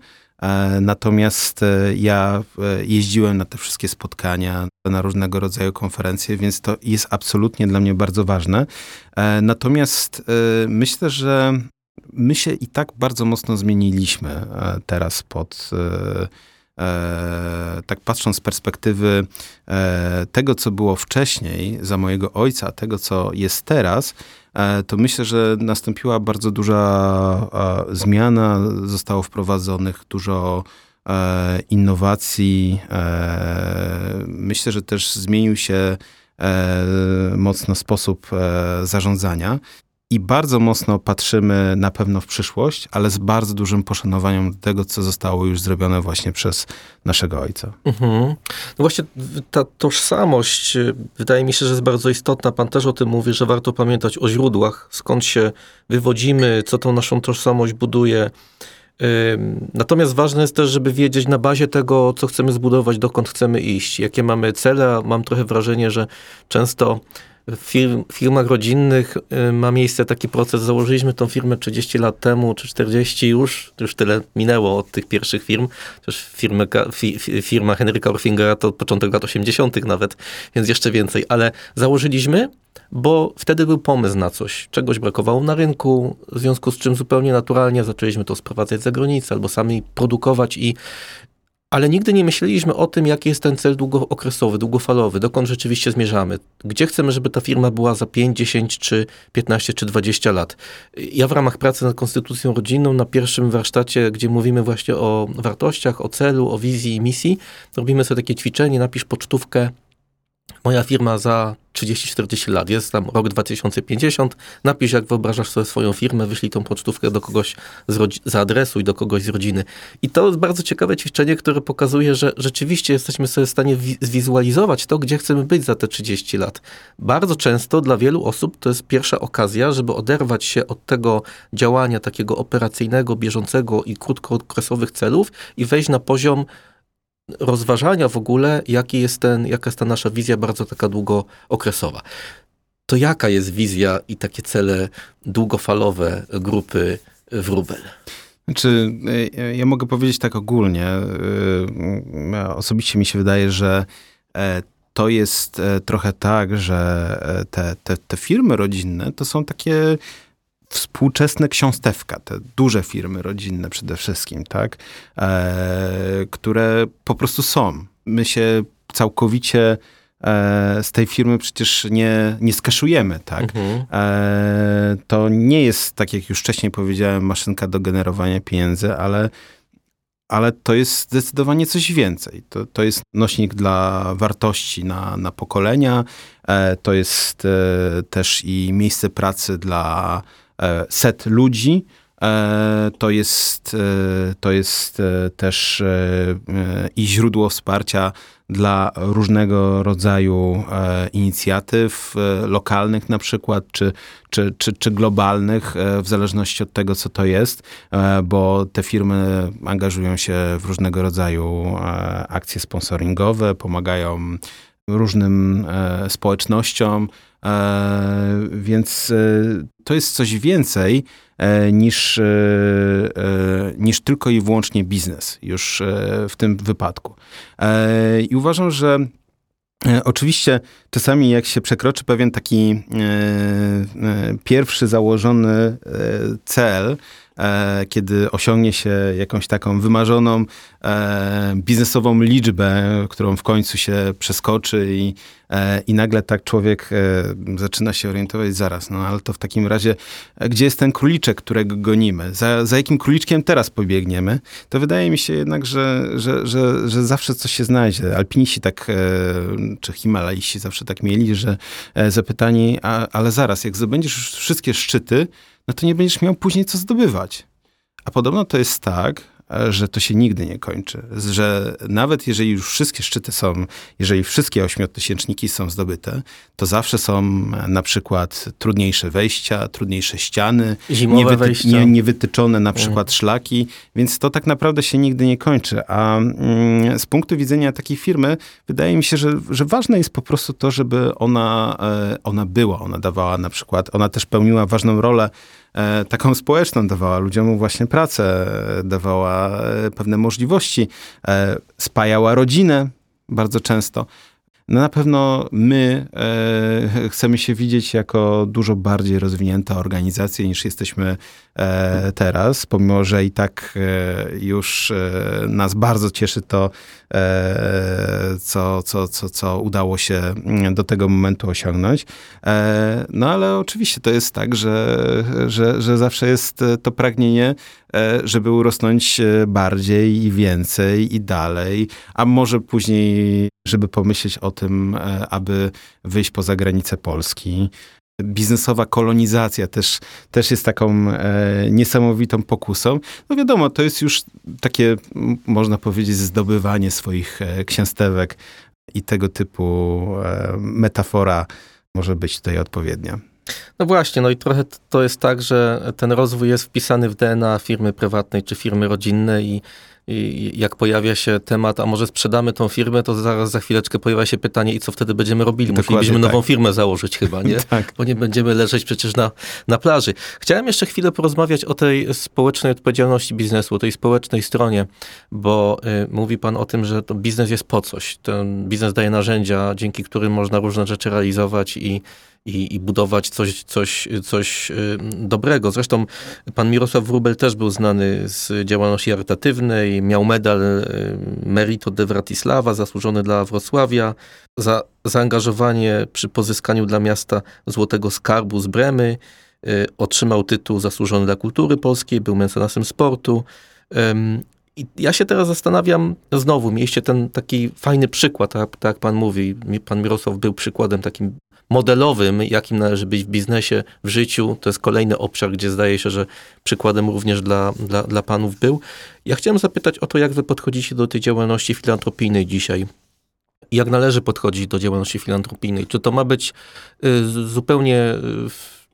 Natomiast ja jeździłem na te wszystkie spotkania, na różnego rodzaju konferencje, więc to jest absolutnie dla mnie bardzo ważne. Natomiast myślę, że my się i tak bardzo mocno zmieniliśmy e, teraz pod e, e, tak patrząc z perspektywy tego, co było wcześniej za mojego ojca, tego, co jest teraz, to myślę, że nastąpiła bardzo duża zmiana, zostało wprowadzonych dużo innowacji. Myślę, że też zmienił się mocno sposób zarządzania i bardzo mocno patrzymy na pewno w przyszłość, ale z bardzo dużym poszanowaniem tego, co zostało już zrobione właśnie przez naszego ojca. Mhm. No właśnie ta tożsamość y, wydaje mi się, że jest bardzo istotna. Pan też o tym mówi, że warto pamiętać o źródłach, skąd się wywodzimy, co tą naszą tożsamość buduje. Natomiast ważne jest też, żeby wiedzieć na bazie tego, co chcemy zbudować, dokąd chcemy iść, jakie mamy cele. Mam trochę wrażenie, że często w firm, firmach rodzinnych y, ma miejsce taki proces. Założyliśmy tą firmę 30 lat temu, czy 40 już, już tyle minęło od tych pierwszych firm. Też firmy, firma Henryka Orfingera to początek lat 80. nawet, więc jeszcze więcej. Ale założyliśmy, bo wtedy był pomysł na coś. Czegoś brakowało na rynku, w związku z czym zupełnie naturalnie zaczęliśmy to sprowadzać za granicę albo sami produkować i ale nigdy nie myśleliśmy o tym, jaki jest ten cel długookresowy, długofalowy, dokąd rzeczywiście zmierzamy, gdzie chcemy, żeby ta firma była za 5, 10, czy 15, czy 20 lat. Ja w ramach pracy nad konstytucją rodzinną na pierwszym warsztacie, gdzie mówimy właśnie o wartościach, o celu, o wizji i misji, robimy sobie takie ćwiczenie, napisz pocztówkę moja firma za 30-40 lat, jest tam rok 2050, napisz jak wyobrażasz sobie swoją firmę, wyślij tą pocztówkę do kogoś z, z adresu i do kogoś z rodziny. I to jest bardzo ciekawe ćwiczenie, które pokazuje, że rzeczywiście jesteśmy sobie w stanie zwizualizować to, gdzie chcemy być za te 30 lat. Bardzo często dla wielu osób to jest pierwsza okazja, żeby oderwać się od tego działania takiego operacyjnego, bieżącego i krótkookresowych celów i wejść na poziom rozważania w ogóle, jaki jest ten, jaka jest ta nasza wizja bardzo taka długookresowa. To jaka jest wizja i takie cele długofalowe grupy Wróbel? Znaczy, ja mogę powiedzieć tak ogólnie. Osobiście mi się wydaje, że e, to jest e, trochę tak, że e, te, te, te firmy rodzinne to są takie współczesne ksiąstewka, te duże firmy rodzinne przede wszystkim, tak, e, które po prostu są. My się całkowicie e, z tej firmy przecież nie, nie skaszujemy, tak. Mhm. E, to nie jest, tak jak już wcześniej powiedziałem, maszynka do generowania pieniędzy, ale ale to jest zdecydowanie coś więcej. To, to jest nośnik dla wartości na, na pokolenia, e, to jest e, też i miejsce pracy dla set ludzi. E, to jest, e, to jest też i źródło wsparcia dla różnego rodzaju inicjatyw lokalnych na przykład, czy, czy, czy, czy globalnych, w zależności od tego, co to jest, bo te firmy angażują się w różnego rodzaju akcje sponsoringowe, pomagają różnym społecznościom, E, więc e, to jest coś więcej e, niż, niż tylko i wyłącznie biznes już w tym wypadku. I uważam, że Oczywiście czasami jak się przekroczy pewien taki pierwszy założony cel, E, kiedy osiągnie się jakąś taką wymarzoną e, biznesową liczbę, którą w końcu się przeskoczy i, e, i nagle tak człowiek zaczyna się orientować zaraz, no ale to w takim razie, gdzie jest ten króliczek, którego gonimy? Za, za jakim króliczkiem teraz pobiegniemy? To wydaje mi się jednak, że, że, że, że zawsze coś się znajdzie. Alpiniści tak, czy Himalaiści zawsze tak mieli, że zapytani, a, ale zaraz, jak zdobędziesz wszystkie szczyty, no to nie będziesz miał później co zdobywać. a podobno to jest tak, że to się nigdy nie kończy. Że nawet jeżeli już wszystkie szczyty są, jeżeli wszystkie ośmiotysięczniki są zdobyte, to zawsze są na przykład trudniejsze wejścia, trudniejsze ściany, Zimowe wejścia. nie, niewytyczone na przykład mm. szlaki, więc to tak naprawdę się nigdy nie kończy. A mm, z punktu widzenia takiej firmy, wydaje mi się, że, że ważne jest po prostu to, żeby ona, e, ona była, ona dawała na przykład, ona też pełniła ważną rolę E, taką społeczną, dawała ludziom właśnie pracę, dawała e, pewne możliwości, e, spajała rodzinę bardzo często. No na pewno my e, chcemy się widzieć jako dużo bardziej rozwinięta organizacja niż jesteśmy e, teraz, pomimo że i tak e, już nas bardzo cieszy to, co, co, co, co udało się mm, do tego momentu osiągnąć. No ale oczywiście to jest tak, że, że, że zawsze jest to pragnienie, żeby urosnąć bardziej i więcej i dalej, a może później żeby pomyśleć o tym, e, aby wyjść poza granice Polski. Biznesowa kolonizacja też, też jest taką e, niesamowitą pokusą. No wiadomo, to jest już takie, można powiedzieć, zdobywanie swoich e, księstewek i tego typu e, metafora może być tutaj odpowiednia. No właśnie, no i trochę to jest tak, że ten rozwój jest wpisany w DNA firmy prywatnej czy firmy rodzinnej i i jak pojawia się temat, a może sprzedamy tą firmę, to zaraz za chwileczkę pojawia się pytanie, i co wtedy będziemy robili? Musielibyśmy tak. nową firmę założyć chyba, nie? tak. Bo nie będziemy leżeć przecież na, na plaży. Chciałem jeszcze chwilę porozmawiać o tej społecznej odpowiedzialności biznesu, o tej społecznej stronie, bo y, mówi pan o tym, że to biznes jest po coś. Ten biznes daje narzędzia, dzięki którym można różne rzeczy realizować i i, i budować coś, coś, coś y, dobrego. Zresztą pan Mirosław Wrubel też był znany z działalności charytatywnej, miał medal y, Merito de Wratislawa, zasłużony dla Wrocławia, za zaangażowanie przy pozyskaniu dla miasta Złotego Skarbu z Bremy, y, otrzymał tytuł zasłużony dla kultury polskiej, był mecenasem sportu. I ja się teraz zastanawiam, znowu, mieliście ten taki fajny przykład, tak, tak pan mówi, pan Mirosław był przykładem takim modelowym, jakim należy być w biznesie, w życiu. To jest kolejny obszar, gdzie zdaje się, że przykładem również dla, dla, dla panów był. Ja chciałem zapytać o to, jak wy podchodzicie do tej działalności filantropijnej dzisiaj. Jak należy podchodzić do działalności filantropijnej? Czy to ma być y, zupełnie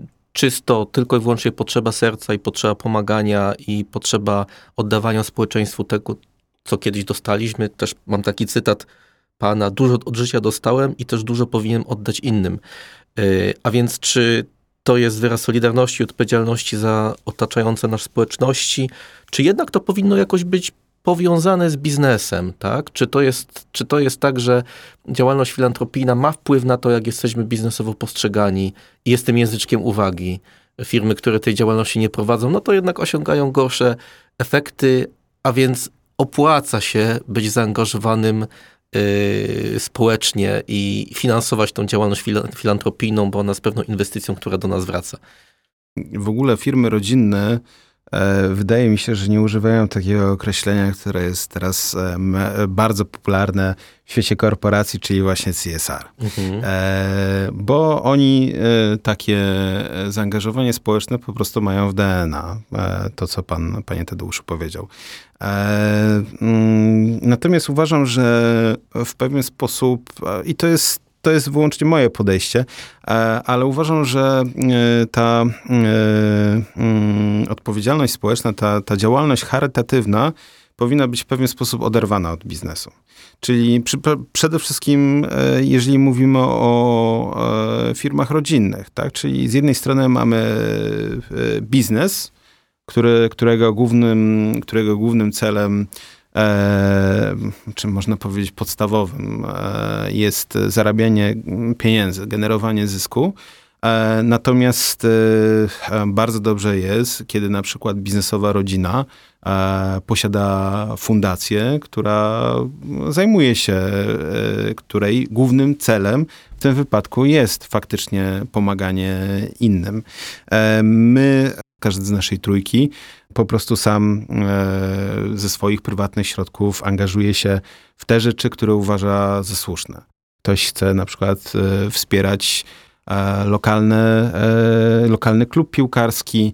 y, czysto tylko i wyłącznie potrzeba serca i potrzeba pomagania i potrzeba oddawania społeczeństwu tego, co kiedyś dostaliśmy? Też mam taki cytat Pana, dużo od życia dostałem i też dużo powinienem oddać innym. E, a więc czy to jest wyraz solidarności odpowiedzialności za otaczające nas społeczności, czy jednak to powinno jakoś być powiązane z biznesem, tak? Czy to jest, czy to jest tak, że działalność filantropijna ma wpływ na to, jak jesteśmy biznesowo postrzegani i jest tym języczkiem uwagi? Firmy, które tej działalności nie prowadzą, no to jednak osiągają gorsze efekty, a więc opłaca się być zaangażowanym Y, społecznie i finansować tą działalność filantropijną, bo ona jest pewną inwestycją, która do nas wraca. W ogóle firmy rodzinne wydaje mi się, że nie używają takiego określenia, które jest teraz e, bardzo popularne w świecie korporacji, czyli właśnie CSR. Mhm. E, bo oni takie zaangażowanie społeczne po prostu mają w DNA. To, co pan, panie Tadeuszu powiedział. E, mm, natomiast uważam, że w pewien sposób, e, i to jest, to jest wyłącznie moje podejście, e, ale uważam, że ta mm, odpowiedzialność społeczna, ta, ta działalność charytatywna powinna być w pewien sposób oderwana od biznesu. Czyli przy, przede wszystkim, jeżeli mówimy o firmach rodzinnych, tak? czyli z jednej strony mamy biznes, który, którego, głównym, którego głównym celem e, czym można powiedzieć podstawowym, e, jest zarabianie pieniędzy, generowanie zysku. E, natomiast e, bardzo dobrze jest, kiedy na przykład biznesowa rodzina e, posiada fundację, która zajmuje się, e, której głównym celem w tym wypadku jest faktycznie pomaganie innym. My każdy z naszej trójki po prostu sam e, ze swoich prywatnych środków angażuje się w te rzeczy, które uważa za słuszne. Ktoś chce na przykład e, wspierać lokalne, lokalny klub piłkarski,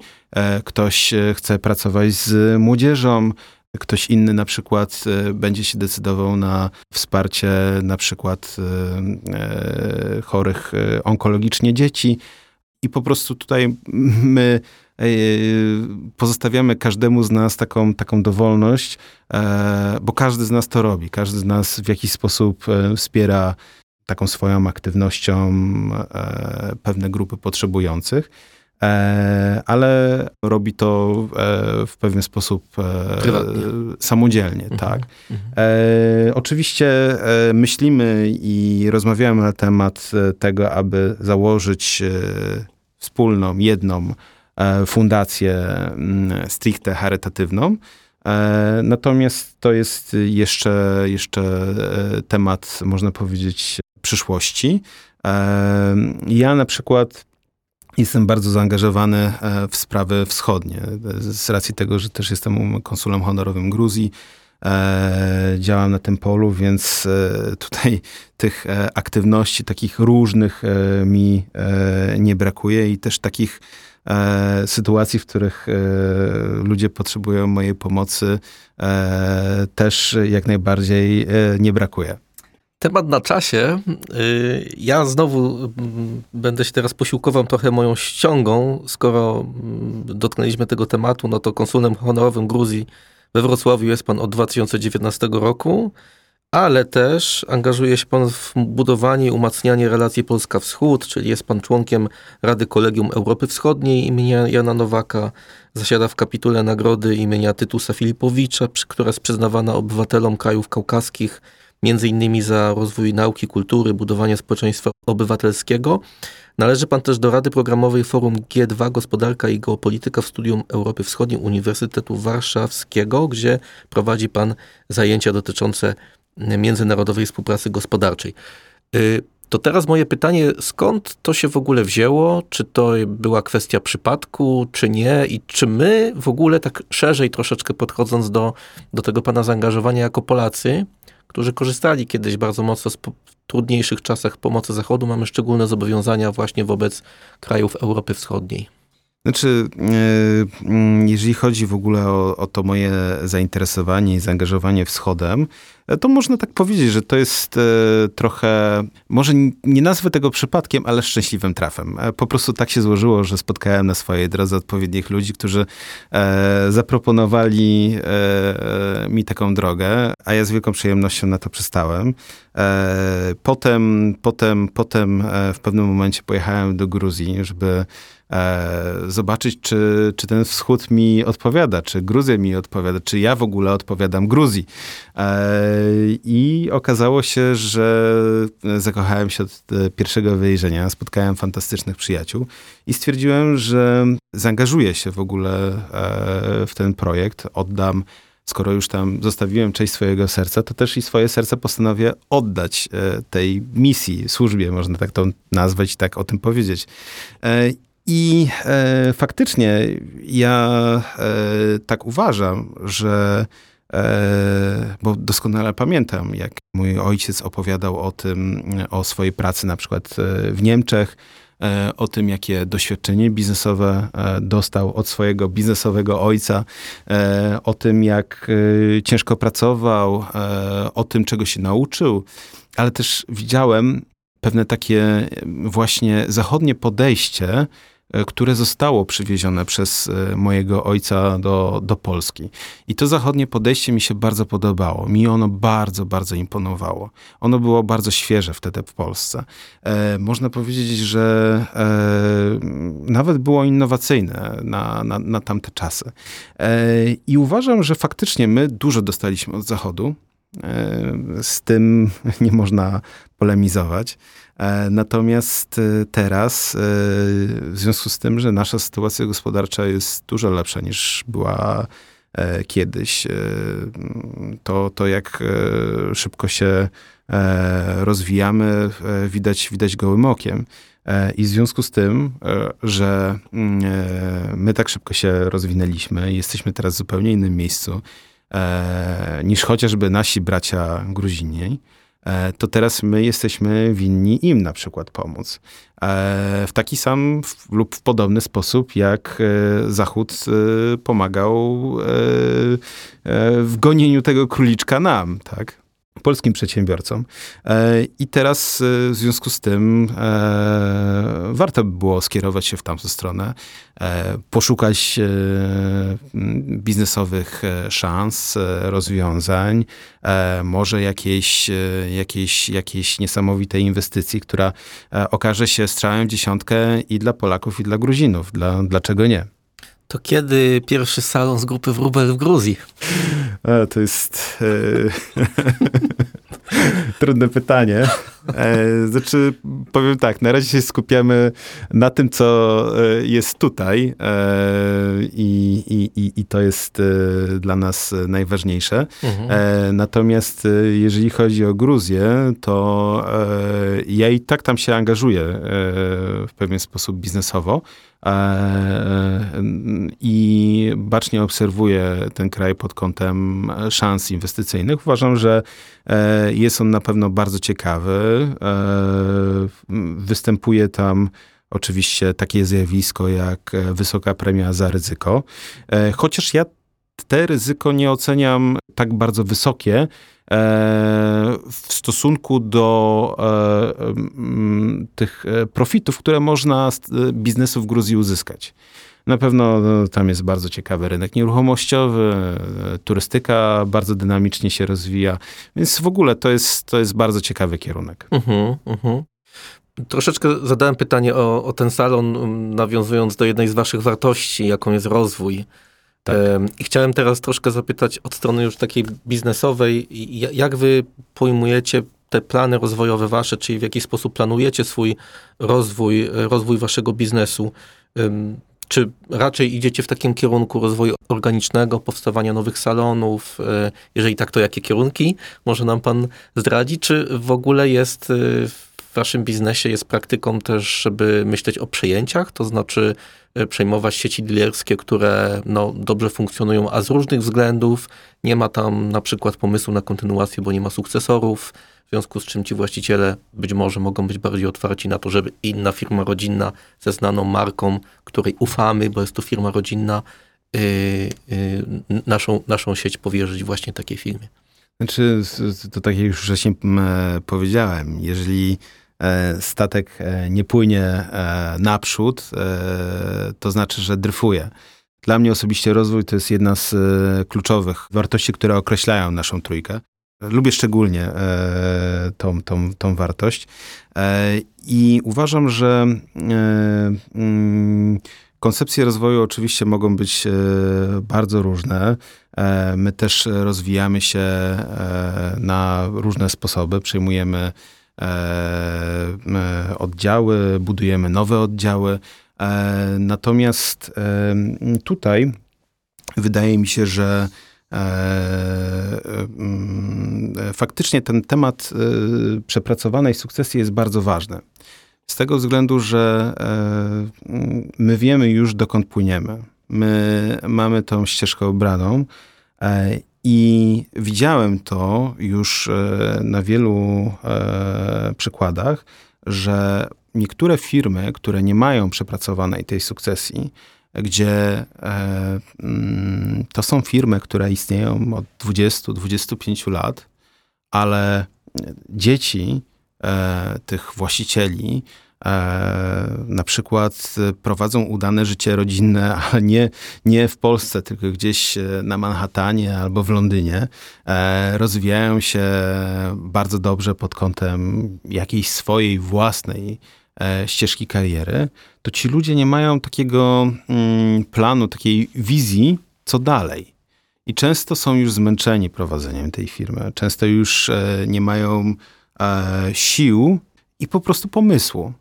ktoś chce pracować z młodzieżą, Ktoś inny na przykład będzie się decydował na wsparcie na przykład chorych onkologicznie dzieci. I po prostu tutaj my pozostawiamy każdemu z nas taką, taką dowolność, e, bo każdy z nas to robi. Każdy z nas w jakiś sposób e, wspiera taką swoją aktywnością e, pewne grupy potrzebujących. Ale robi to w pewien sposób Prywatnie. samodzielnie, mhm. tak. Mhm. Oczywiście myślimy i rozmawiamy na temat tego, aby założyć wspólną, jedną fundację mm, stricte charytatywną. E, natomiast to jest jeszcze, jeszcze e, temat, można powiedzieć, przyszłości. Ja na przykład jestem bardzo zaangażowany w sprawy wschodnie, z racji tego, że też jestem konsulem honorowym Gruzji. Działam na tym polu, więc tutaj tych aktywności takich różnych mi nie brakuje i też takich e, sytuacji, w których e, ludzie potrzebują mojej pomocy, e, też jak najbardziej e, nie brakuje. Temat na czasie. Y, ja znowu mm, będę się teraz posiłkował trochę moją ściągą. Skoro mm, dotknęliśmy tego tematu, no to konsulem honorowym Gruzji we Wrocławiu jest pan od 2019 roku ale też angażuje się pan w budowanie i umacnianie relacji Polska-Wschód, czyli jest pan członkiem Rady Kolegium Europy Wschodniej imienia Jana Nowaka, zasiada w kapitule nagrody imienia Tytusa Filipowicza, która jest przyznawana obywatelom krajów kaukaskich, między innymi za rozwój nauki, kultury, budowanie społeczeństwa obywatelskiego. Należy pan też do Rady Programowej Forum G2 Gospodarka i Geopolityka w Studium Europy Wschodniej Uniwersytetu Warszawskiego, gdzie prowadzi pan zajęcia dotyczące międzynarodowej współpracy gospodarczej. Y, to teraz moje pytanie, skąd to się w ogóle wzięło? Czy to była kwestia przypadku, czy nie? I czy my w ogóle tak szerzej troszeczkę podchodząc do, do tego pana zaangażowania jako Polacy, którzy korzystali kiedyś bardzo mocno z trudniejszych czasach pomocy Zachodu, mamy szczególne zobowiązania właśnie wobec krajów Europy Wschodniej? Znaczy, e, mm, jeżeli chodzi w ogóle o, o, to moje zainteresowanie i zaangażowanie wschodem, e, to można tak powiedzieć, że to jest e, trochę, może nie nazwę tego przypadkiem, ale szczęśliwym trafem. Po prostu tak się złożyło, że spotkałem na swojej drodze odpowiednich ludzi, którzy zaproponowali mi taką drogę, a ja z wielką przyjemnością na to przystałem. Potem, potem, potem w pewnym momencie pojechałem do Gruzji, żeby zobaczyć, czy, czy ten wschód mi odpowiada, czy Gruzja mi odpowiada, czy ja w ogóle odpowiadam Gruzji. E, I okazało się, że zakochałem się od e, pierwszego wyjrzenia, spotkałem fantastycznych przyjaciół i stwierdziłem, że zaangażuję się w ogóle e, w ten projekt, oddam skoro już tam zostawiłem część swojego serca, to też i swoje serce postanowię oddać e, tej misji, służbie, można tak to nazwać i tak o tym powiedzieć. I e, faktycznie ja e, tak uważam, że e, bo doskonale pamiętam, jak mój ojciec opowiadał o tym, o swojej pracy na przykład e, w Niemczech, e, o tym, jakie doświadczenie biznesowe e, dostał od swojego biznesowego ojca, o tym, jak ciężko pracował, o tym, czego się nauczył, ale też widziałem pewne takie właśnie zachodnie podejście E, które zostało przywiezione przez e, mojego ojca do, do Polski. I to zachodnie podejście mi się bardzo podobało. Mi ono bardzo, bardzo imponowało. Ono było bardzo świeże wtedy w Polsce. E, można powiedzieć, że e, nawet było innowacyjne na, na, na tamte czasy. E, I uważam, że faktycznie my dużo dostaliśmy od Zachodu. E, z tym nie można polemizować. E, natomiast e, teraz, w związku z tym, że nasza sytuacja gospodarcza jest dużo lepsza niż była kiedyś, to, to jak szybko się rozwijamy, widać, widać gołym okiem. I w związku z tym, że mm, my tak szybko się rozwinęliśmy, jesteśmy teraz w zupełnie innym miejscu, E, niż chociażby nasi bracia Gruzini, to teraz my jesteśmy winni im na przykład pomóc. W taki sam lub w podobny sposób, jak Zachód pomagał w gonieniu tego króliczka nam, tak? Polskim przedsiębiorcom. E, I teraz e, w związku z tym e, warto by było skierować się w tamtą stronę, poszukać biznesowych szans, rozwiązań, może jakiejś, jakiejś, jakiejś niesamowitej inwestycji, która okaże się strzałem dziesiątkę i dla Polaków, i dla Gruzinów. Dla, dlaczego nie? To kiedy pierwszy salon z grupy Wróbel w Gruzji? A, to jest e, trudne pytanie. E, znaczy, powiem tak, na razie się skupiamy na tym, co e, jest tutaj e, i, i, i to jest e, dla nas najważniejsze. Mhm. E, natomiast jeżeli chodzi o Gruzję, to ja i tak tam się angażuję w pewien sposób biznesowo. E, e, i bacznie obserwuję ten kraj pod kątem szans inwestycyjnych. Uważam, że e, jest on na pewno bardzo ciekawy. Występuje tam oczywiście takie zjawisko jak wysoka premia za ryzyko. Chociaż ja te ryzyko nie oceniam tak bardzo wysokie, w stosunku do e, tych e, profitów, które można z e, biznesu w Gruzji uzyskać. Na pewno no, tam jest bardzo ciekawy rynek nieruchomościowy, turystyka bardzo dynamicznie się rozwija, więc w ogóle to jest, to jest bardzo ciekawy kierunek. Uh -huh, uh -huh. Troszeczkę zadałem pytanie o, o ten salon, nawiązując do jednej z waszych wartości, jaką jest rozwój. Tak. I chciałem teraz troszkę zapytać od strony już takiej biznesowej, jak wy pojmujecie te plany rozwojowe wasze, czyli w jaki sposób planujecie swój rozwój, rozwój waszego biznesu? Czy raczej idziecie w takim kierunku rozwoju organicznego, powstawania nowych salonów? E, jeżeli tak, to jakie kierunki może nam pan zdradzi? Czy w ogóle jest e, w waszym biznesie jest praktyką też, żeby myśleć o przejęciach, to znaczy E, przejmować sieci dealerskie, które no, dobrze funkcjonują, a z różnych względów nie ma tam na przykład pomysłu na kontynuację, bo nie ma sukcesorów, w związku z czym ci właściciele być może mogą być bardziej otwarci na to, żeby inna firma rodzinna ze znaną marką, której ufamy, bo jest to firma rodzinna, yy, yy, naszą, naszą sieć powierzyć właśnie takiej firmie. Znaczy, to tak jak już wcześniej powiedziałem, jeżeli E, statek e, nie płynie e, naprzód, to znaczy, że dryfuje. Dla mnie osobiście rozwój to jest jedna z kluczowych wartości, które określają naszą trójkę. Lubię szczególnie tą, tą, tą wartość i uważam, że mm, koncepcje rozwoju oczywiście mogą być bardzo różne. My też rozwijamy się na różne sposoby, przyjmujemy E, e, oddziały, budujemy nowe oddziały. E, natomiast tutaj wydaje mi się, że faktycznie ten temat przepracowanej sukcesji jest bardzo ważny. Z tego względu, że my wiemy już dokąd płyniemy. My mamy tą ścieżkę obraną i widziałem to już e, na wielu e, przykładach, że niektóre firmy, które nie mają przepracowanej tej sukcesji, gdzie e, mm, to są firmy, które istnieją od 20-25 lat, ale dzieci tych właścicieli na przykład prowadzą udane życie rodzinne, ale nie, nie w Polsce, tylko gdzieś e, na Manhattanie albo w Londynie, e, rozwijają się bardzo dobrze pod kątem jakiejś swojej własnej ścieżki kariery, to ci ludzie nie mają takiego mm, planu, takiej wizji, co dalej. I często są już zmęczeni prowadzeniem tej firmy. Często już nie mają sił i po prostu pomysłu.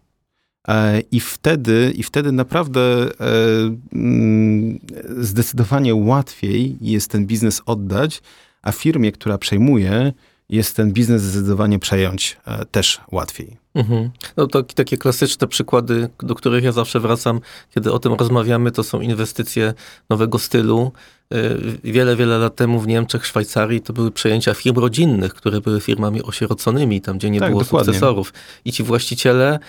E, I wtedy, I wtedy naprawdę e, mm, zdecydowanie łatwiej jest ten biznes oddać, a firmie, która przejmuje, jest ten biznes zdecydowanie przejąć e, też łatwiej. Mhm. No to takie klasyczne przykłady, do których ja zawsze wracam, kiedy o tym rozmawiamy, to są inwestycje nowego stylu. Y, wiele, wiele lat temu w Niemczech, Szwajcarii to były przejęcia firm rodzinnych, które były firmami osieroconymi, tam gdzie nie tak, było dokładnie. sukcesorów. I ci właściciele,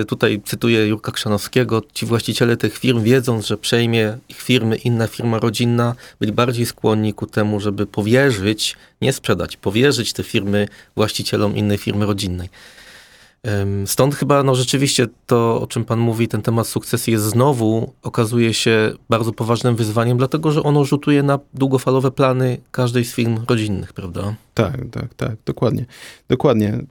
y, tutaj cytuję Jurka Krzanowskiego, ci właściciele tych firm wiedząc, że przejmie ich firmy inna firma rodzinna, byli bardziej skłonni ku temu, żeby powierzyć, nie sprzedać, powierzyć te firmy właścicielom innej firmy rodzinnej. Stąd chyba no rzeczywiście to, o czym Pan mówi, ten temat sukcesji jest znowu, okazuje się bardzo poważnym wyzwaniem, dlatego że ono rzutuje na długofalowe plany każdej z firm rodzinnych, prawda? Tak, tak, tak, dokładnie. Dokładnie. E,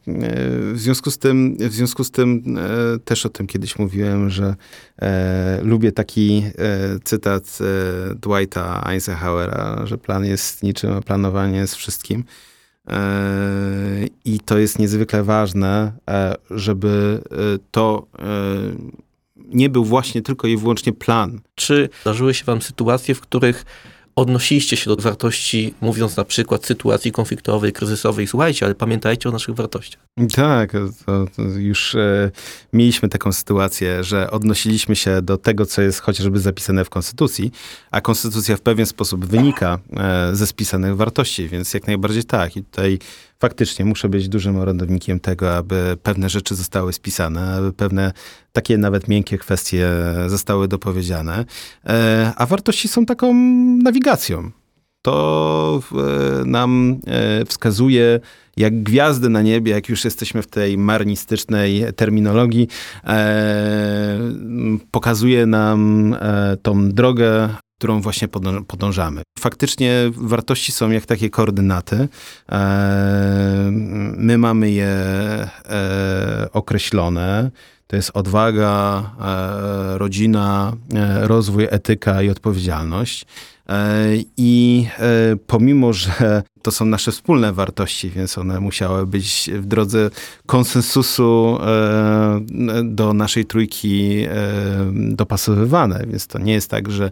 w związku z tym, w związku z tym e, też o tym kiedyś mówiłem, że e, lubię taki e, cytat e, Dwighta Eisenhowera, że plan jest niczym, a planowanie jest wszystkim. I to jest niezwykle ważne, e, żeby e, to e, nie był właśnie tylko i wyłącznie plan. Czy zdarzyły się wam sytuacje, w których odnosiliście się do wartości, mówiąc na przykład sytuacji konfliktowej, kryzysowej. Słuchajcie, ale pamiętajcie o naszych wartościach. Tak, to, to już e, mieliśmy taką sytuację, że odnosiliśmy się do tego, co jest chociażby zapisane w Konstytucji, a Konstytucja w pewien sposób wynika e, ze spisanych wartości, więc jak najbardziej tak. I tutaj faktycznie muszę być dużym orędownikiem tego, aby pewne rzeczy zostały spisane, aby pewne takie nawet miękkie kwestie zostały dopowiedziane. E, a wartości są taką nawigacją. To e, nam e, wskazuje, jak gwiazdy na niebie, jak już jesteśmy w tej marnistycznej terminologii, pokazuje nam tą drogę którą właśnie podążamy. Faktycznie wartości są jak takie koordynaty. E, my mamy je e, określone. To jest odwaga, e, rodzina, rozwój, etyka i odpowiedzialność. I pomimo, że to są nasze wspólne wartości, więc one musiały być w drodze konsensusu do naszej trójki dopasowywane, więc to nie jest tak, że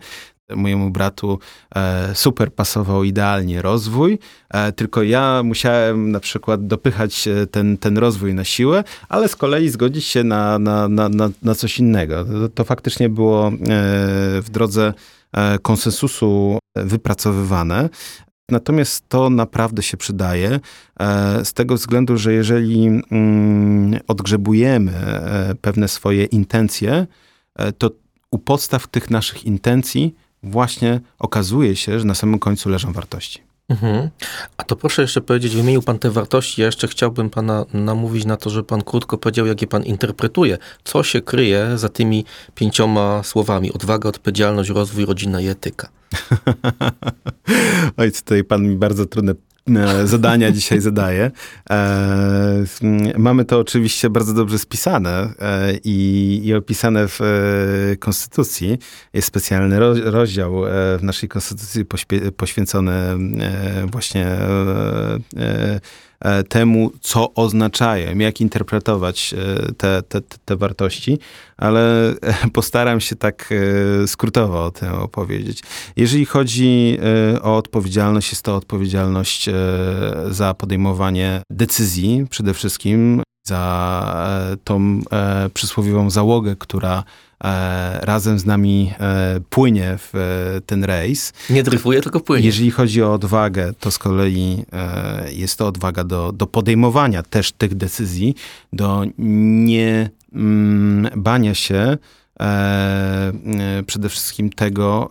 mojemu bratu e, super pasował idealnie rozwój, e, tylko ja musiałem na przykład dopychać e, ten, ten rozwój na siłę, ale z kolei zgodzić się na, na, na, na, na coś innego. To, to faktycznie było w drodze konsensusu wypracowywane. Natomiast to naprawdę się przydaje z tego względu, że jeżeli mm, odgrzebujemy pewne swoje intencje, to u podstaw tych naszych intencji właśnie okazuje się, że na samym końcu leżą wartości. Mhm. A to proszę jeszcze powiedzieć, wymienił pan te wartości. Ja jeszcze chciałbym pana namówić na to, że pan krótko powiedział, jak je pan interpretuje. Co się kryje za tymi pięcioma słowami? Odwaga, odpowiedzialność, rozwój, rodzina i etyka. Oj, tutaj pan mi bardzo trudne zadania dzisiaj zadaję. E, mamy to oczywiście bardzo dobrze spisane e, i, i opisane w Konstytucji. Jest specjalny rozdział w naszej Konstytucji poświęcony właśnie E, temu, co oznaczają, jak interpretować e, te, te, te wartości, ale postaram się tak e, skrótowo o tym opowiedzieć. Jeżeli chodzi o odpowiedzialność, jest to odpowiedzialność za podejmowanie decyzji przede wszystkim, za tą przysłowiową załogę, która E, razem z nami e, płynie w e, ten rejs. Nie dryfuje, tylko płynie. Jeżeli chodzi o odwagę, to z kolei jest to odwaga do, do podejmowania też tych decyzji, do nie mm, bania się przede wszystkim tego,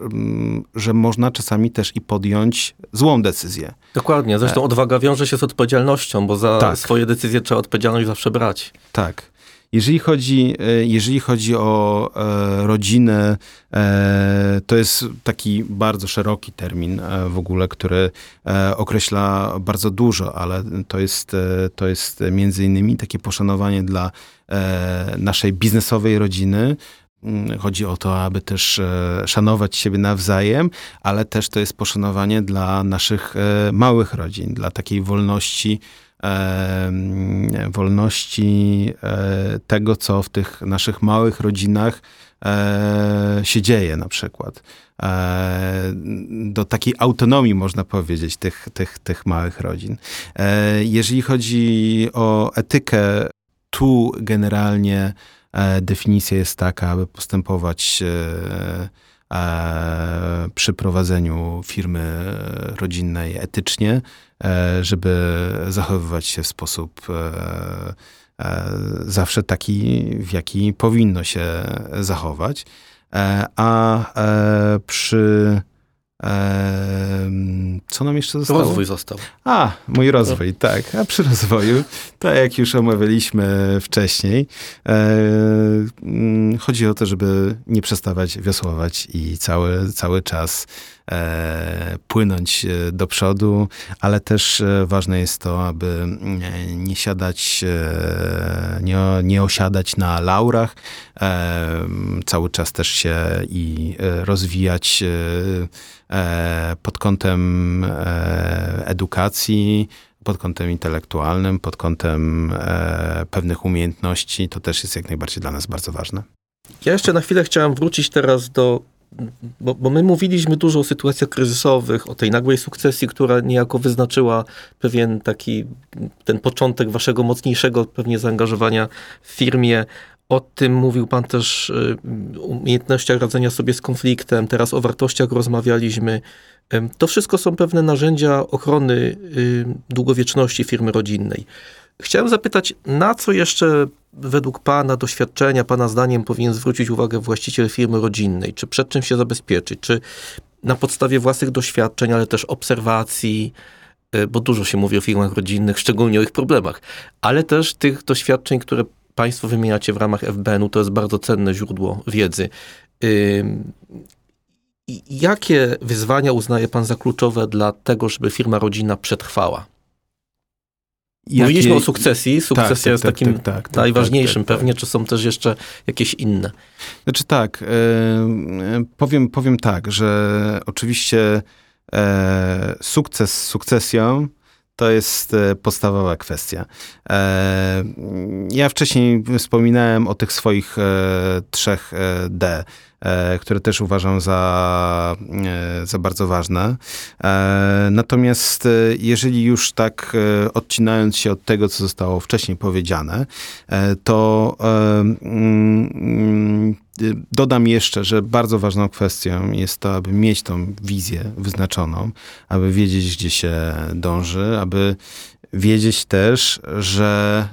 mm, że można czasami też i podjąć złą decyzję. Dokładnie. Zresztą odwaga wiąże się z odpowiedzialnością, bo za tak. swoje decyzje trzeba odpowiedzialność zawsze brać. Tak. Jeżeli chodzi, e, jeżeli chodzi o e, rodzinę, e, to jest taki bardzo szeroki termin w ogóle, który określa bardzo dużo, ale to jest, to jest między innymi takie poszanowanie dla naszej biznesowej rodziny, mm, Chodzi o to, aby też szanować siebie nawzajem, ale też to jest poszanowanie dla naszych małych rodzin, dla takiej wolności wolności e, tego, co w tych naszych małych rodzinach e, się dzieje na przykład. E, do takiej autonomii, można powiedzieć, tych, tych, tych małych rodzin. Jeżeli chodzi o etykę, tu generalnie definicja jest taka, aby postępować przy prowadzeniu firmy rodzinnej etycznie, żeby zachowywać się w sposób zawsze taki, w jaki powinno się zachować. A przy co nam jeszcze zostało? Rozwój został. A, mój rozwój, no. tak. A przy rozwoju, tak jak już omawialiśmy wcześniej, mm, chodzi o to, żeby nie przestawać wiosłować i cały, cały czas e, płynąć e, do przodu, ale też e, ważne jest to, aby mm, nie siadać, nie, nie osiadać na laurach, cały czas też się i rozwijać pod kątem edukacji, pod kątem intelektualnym, pod kątem pewnych umiejętności, to też jest jak najbardziej dla nas bardzo ważne. Ja jeszcze na chwilę chciałem wrócić teraz do bo, bo, my mówiliśmy dużo o sytuacjach kryzysowych, o tej nagłej sukcesji, która niejako wyznaczyła pewien taki, ten początek waszego mocniejszego pewnie zaangażowania w firmie. O tym mówił pan też, y, umiejętnościach radzenia sobie z konfliktem, teraz o wartościach rozmawialiśmy. To wszystko są pewne narzędzia ochrony y, długowieczności firmy rodzinnej. Chciałem zapytać, na co jeszcze według Pana doświadczenia, Pana zdaniem powinien zwrócić uwagę właściciel firmy rodzinnej? Czy przed czym się zabezpieczyć? Czy na podstawie własnych doświadczeń, ale też obserwacji, e, bo dużo się mówi o firmach rodzinnych, szczególnie o ich problemach, ale też tych doświadczeń, które Państwo wymieniacie w ramach FBN-u, to jest bardzo cenne źródło wiedzy. Jakie wyzwania uznaje Pan za kluczowe dla tego, żeby firma rodzinna przetrwała? Jakie... Mówiliśmy o sukcesji. Sukcesja tak, tak, jest tak, takim tak, tak, tak najważniejszym tak, pewnie, czy są też jeszcze jakieś inne? Znaczy tak, e, powiem, powiem tak, że oczywiście e, sukces z sukcesją to jest e, podstawowa kwestia. E, ja wcześniej wspominałem o tych swoich e, trzech D. E, które też uważam za, e, za bardzo ważne. E, natomiast jeżeli już tak odcinając się od tego, co zostało wcześniej powiedziane, to mm, Dodam jeszcze, że bardzo ważną kwestią jest to, aby mieć tą wizję wyznaczoną, aby wiedzieć, gdzie się dąży, aby wiedzieć też, że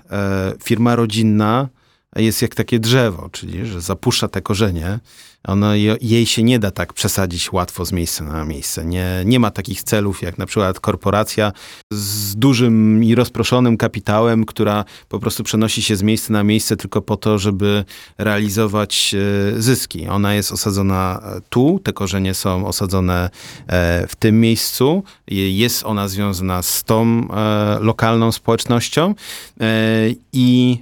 firma rodzinna jest jak takie drzewo, czyli że zapuszcza te korzenie ono, jej się nie da tak przesadzić łatwo z miejsca na miejsce. Nie, nie ma takich celów jak na przykład korporacja z dużym i rozproszonym kapitałem, która po prostu przenosi się z miejsca na miejsce tylko po to, żeby realizować e, zyski. Ona jest osadzona e, tu, te korzenie są osadzone e, w tym miejscu. Jest ona związana z tą lokalną społecznością i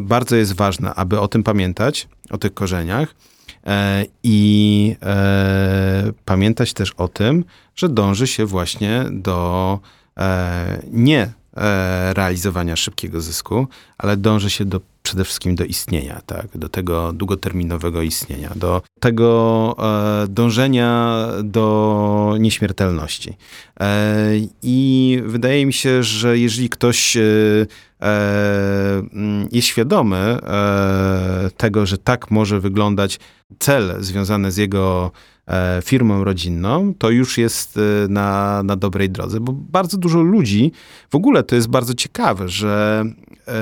bardzo jest ważne, aby o tym pamiętać, o tych korzeniach I e, pamiętać też o tym, że dąży się właśnie do e, nie realizowania szybkiego zysku, ale dąży się do, przede wszystkim do istnienia, tak? do tego długoterminowego istnienia, do tego dążenia do nieśmiertelności. I wydaje mi się, że jeżeli ktoś jest świadomy tego, że tak może wyglądać cel związany z jego e, firmą rodzinną, to już jest e, na, na dobrej drodze, bo bardzo dużo ludzi, w ogóle to jest bardzo ciekawe, że e,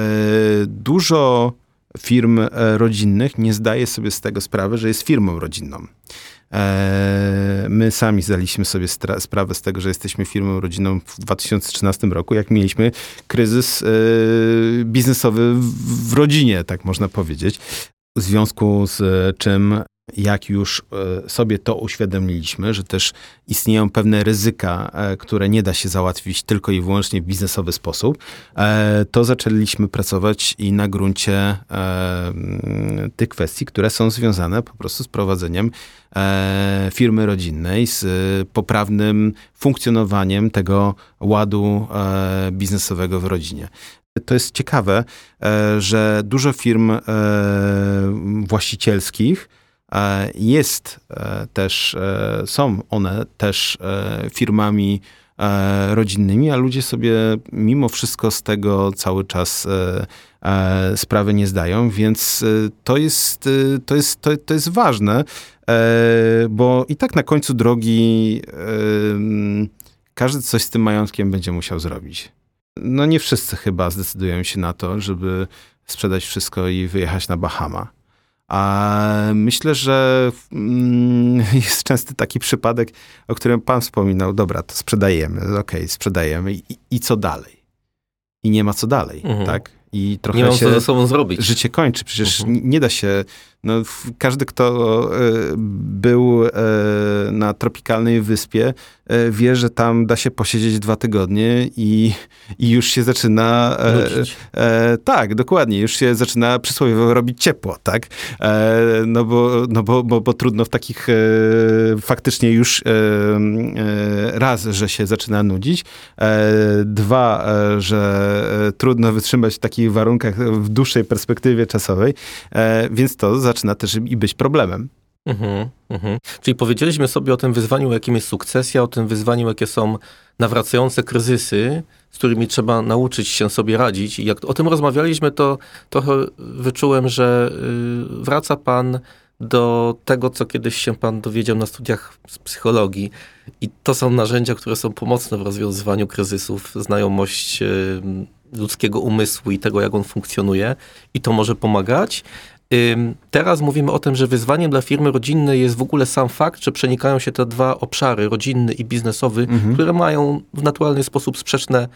dużo firm rodzinnych nie zdaje sobie z tego sprawy, że jest firmą rodzinną. My sami zdaliśmy sobie sprawę z tego, że jesteśmy firmą rodzinną w 2013 roku, jak mieliśmy kryzys biznesowy w rodzinie, tak można powiedzieć. W związku z czym jak już e, sobie to uświadomiliśmy, że też istnieją pewne ryzyka, e, które nie da się załatwić tylko i wyłącznie w biznesowy sposób, e, to zaczęliśmy pracować i na gruncie tych kwestii, które są związane po prostu z prowadzeniem firmy rodzinnej, z poprawnym funkcjonowaniem tego ładu biznesowego w rodzinie. To jest ciekawe, że dużo firm właścicielskich, jest też, są one też firmami rodzinnymi, a ludzie sobie mimo wszystko z tego cały czas sprawy nie zdają, więc to jest, to jest, to, to jest ważne, bo i tak na końcu drogi każdy coś z tym majątkiem będzie musiał zrobić. No nie wszyscy chyba zdecydują się na to, żeby sprzedać wszystko i wyjechać na Bahama. A myślę, że mm, jest częsty taki przypadek, o którym pan wspominał. Dobra, to sprzedajemy, okej, okay, sprzedajemy I, i co dalej? I nie ma co dalej, mhm. tak? I trochę nie mam się co ze sobą zrobić. Życie kończy. Przecież mhm. nie da się no, każdy, kto e, był e, na tropikalnej wyspie, e, wie, że tam da się posiedzieć dwa tygodnie i, i już się zaczyna. tak, dokładnie, już się zaczyna przysłowiowo robić ciepło, tak? no bo, no bo, bo, bo trudno w takich faktycznie już raz, że się zaczyna nudzić, dwa, że trudno wytrzymać w takich warunkach w dłuższej perspektywie czasowej, więc to za zaczyna też i być problemem. Mhm, mhm. Czyli powiedzieliśmy sobie o tym wyzwaniu, jakim jest sukcesja, o tym wyzwaniu, jakie są nawracające kryzysy, z którymi trzeba nauczyć się sobie radzić. I jak o tym rozmawialiśmy, to trochę wyczułem, że y, wraca pan do tego, co kiedyś się pan dowiedział na studiach z psychologii. I to są narzędzia, które są pomocne w rozwiązywaniu kryzysów, znajomość y, ludzkiego umysłu i tego, jak on funkcjonuje. I to może pomagać. Teraz mówimy o tym, że wyzwaniem dla firmy rodzinnej jest w ogóle sam fakt, że przenikają się te dwa obszary, rodzinny i biznesowy, mhm. które mają w naturalny sposób sprzeczne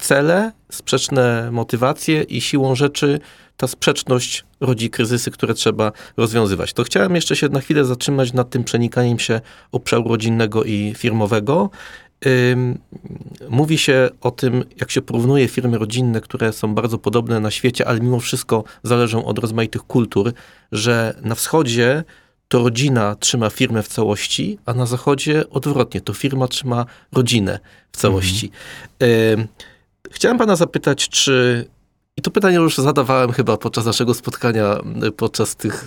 cele, sprzeczne motywacje i siłą rzeczy ta sprzeczność rodzi kryzysy, które trzeba rozwiązywać. To chciałem jeszcze się na chwilę zatrzymać nad tym przenikaniem się obszaru rodzinnego i firmowego mówi się o tym, jak się porównuje firmy rodzinne, które są bardzo podobne na świecie, ale mimo wszystko zależą od rozmaitych kultur, że na wschodzie to rodzina trzyma firmę w całości, a na zachodzie odwrotnie, to firma trzyma rodzinę w całości. Mhm. Chciałem pana zapytać, czy i to pytanie już zadawałem chyba podczas naszego spotkania, podczas tych,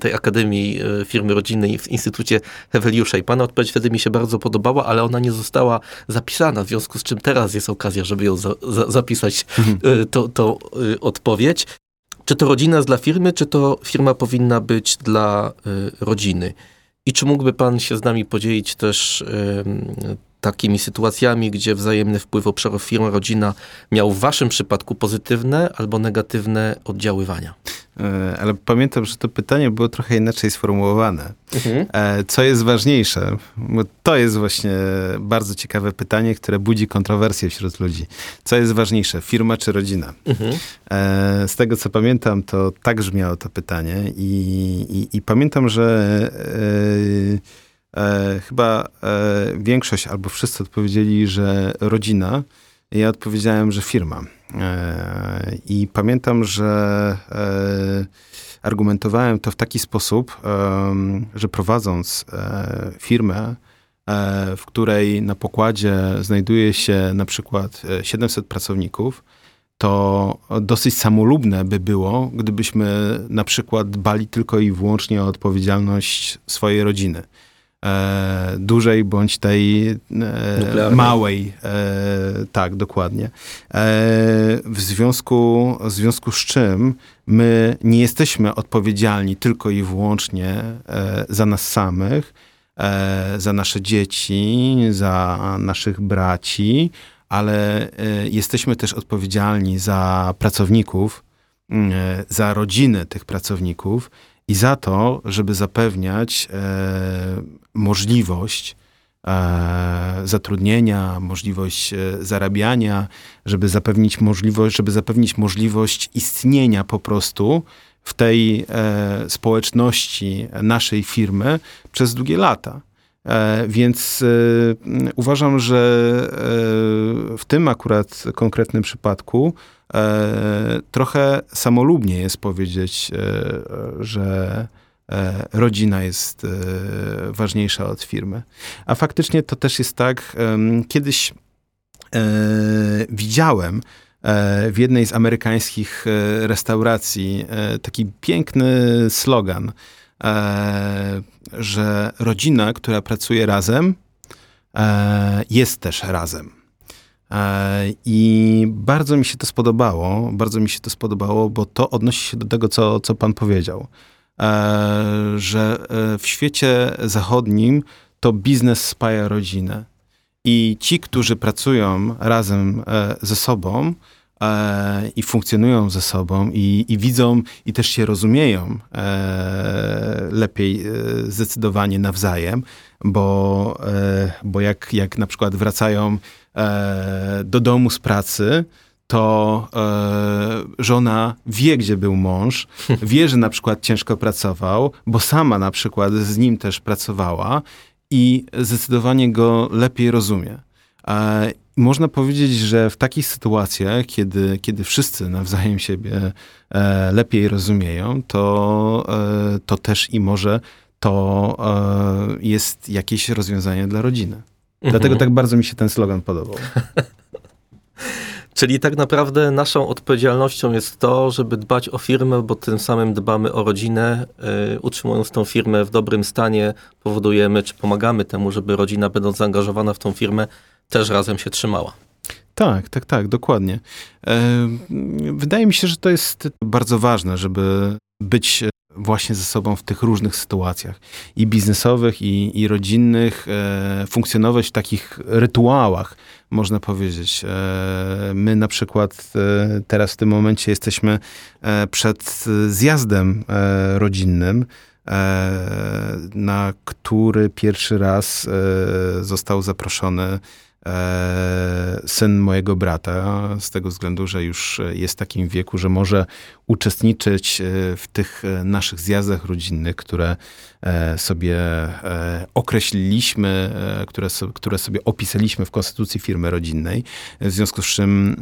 tej Akademii e, Firmy Rodzinnej w Instytucie Heweliusza. I pana odpowiedź wtedy mi się bardzo podobała, ale ona nie została zapisana, w związku z czym teraz jest okazja, żeby ją za, za, zapisać, mhm. e, to, to e, odpowiedź. Czy to rodzina jest dla firmy, czy to firma powinna być dla rodziny? I czy mógłby pan się z nami podzielić też takimi sytuacjami, gdzie wzajemny wpływ obszarów firma, rodzina miał w waszym przypadku pozytywne albo negatywne oddziaływania? E, ale pamiętam, że to pytanie było trochę inaczej sformułowane. Mhm. E, co jest ważniejsze? Bo to jest właśnie bardzo ciekawe pytanie, które budzi kontrowersje wśród ludzi. Co jest ważniejsze, firma czy rodzina? Mhm. E, z tego co pamiętam, to tak brzmiało to pytanie i, i, i pamiętam, że e, chyba e, większość albo wszyscy odpowiedzieli, że rodzina. Ja odpowiedziałem, że firma. E, I pamiętam, że e, argumentowałem to w taki sposób, że prowadząc e, firmę, e, w której na pokładzie znajduje się na przykład 700 pracowników, to dosyć samolubne by było, gdybyśmy na przykład dbali tylko i wyłącznie o odpowiedzialność swojej rodziny e, dużej bądź tej e, małej. E, tak, dokładnie. E, w, związku, w związku z czym my nie jesteśmy odpowiedzialni tylko i wyłącznie e, za nas samych, e, za nasze dzieci, za naszych braci, ale jesteśmy też odpowiedzialni za pracowników, za rodziny tych pracowników i za to, żeby zapewniać e, możliwość e, zatrudnienia, możliwość e, zarabiania, żeby zapewnić możliwość, żeby zapewnić możliwość istnienia po prostu w tej e, społeczności naszej firmy przez długie lata. E, więc e, uważam, że w tym akurat konkretnym przypadku E, trochę samolubnie jest powiedzieć, e, że e, rodzina jest ważniejsza od firmy. A faktycznie to też jest tak, kiedyś widziałem w jednej z amerykańskich restauracji taki piękny slogan, że rodzina, która pracuje razem, jest też razem. I bardzo mi się to spodobało, bardzo mi się to spodobało, bo to odnosi się do tego, co, co pan powiedział, że w świecie zachodnim to biznes spaja rodzinę. I ci, którzy pracują razem e, ze sobą e, i funkcjonują ze sobą i, i widzą i też się rozumieją e, lepiej zdecydowanie nawzajem, bo, bo jak, jak na przykład wracają do domu z pracy, to e, żona wie, gdzie był mąż, wie, że na przykład ciężko pracował, bo sama na przykład z nim też pracowała i zdecydowanie go lepiej rozumie. Można powiedzieć, że w takich sytuacjach, kiedy, kiedy wszyscy nawzajem siebie e, lepiej rozumieją, to, e, to też i może to e, jest jakieś rozwiązanie dla rodziny. Mhm. Dlatego tak bardzo mi się ten slogan podobał. Czyli tak naprawdę naszą odpowiedzialnością jest to, żeby dbać o firmę, bo tym samym dbamy o rodzinę. Yy, utrzymując tą firmę w dobrym stanie, powodujemy czy pomagamy temu, żeby rodzina, będąc zaangażowana w tą firmę, też razem się trzymała. Tak, tak, tak, dokładnie. Wydaje mi się, że to jest bardzo ważne, żeby być właśnie ze sobą w tych różnych sytuacjach i biznesowych, i, i rodzinnych, e, funkcjonować w takich rytuałach, można powiedzieć. E, my na przykład e, teraz w tym momencie jesteśmy e, przed zjazdem e, rodzinnym, e, na który pierwszy raz został zaproszony E, syn mojego brata, z tego względu, że już jest w takim wieku, że może uczestniczyć e, w tych e, naszych zjazdach rodzinnych, które sobie określiliśmy, które, które sobie opisaliśmy w konstytucji firmy rodzinnej. W związku z czym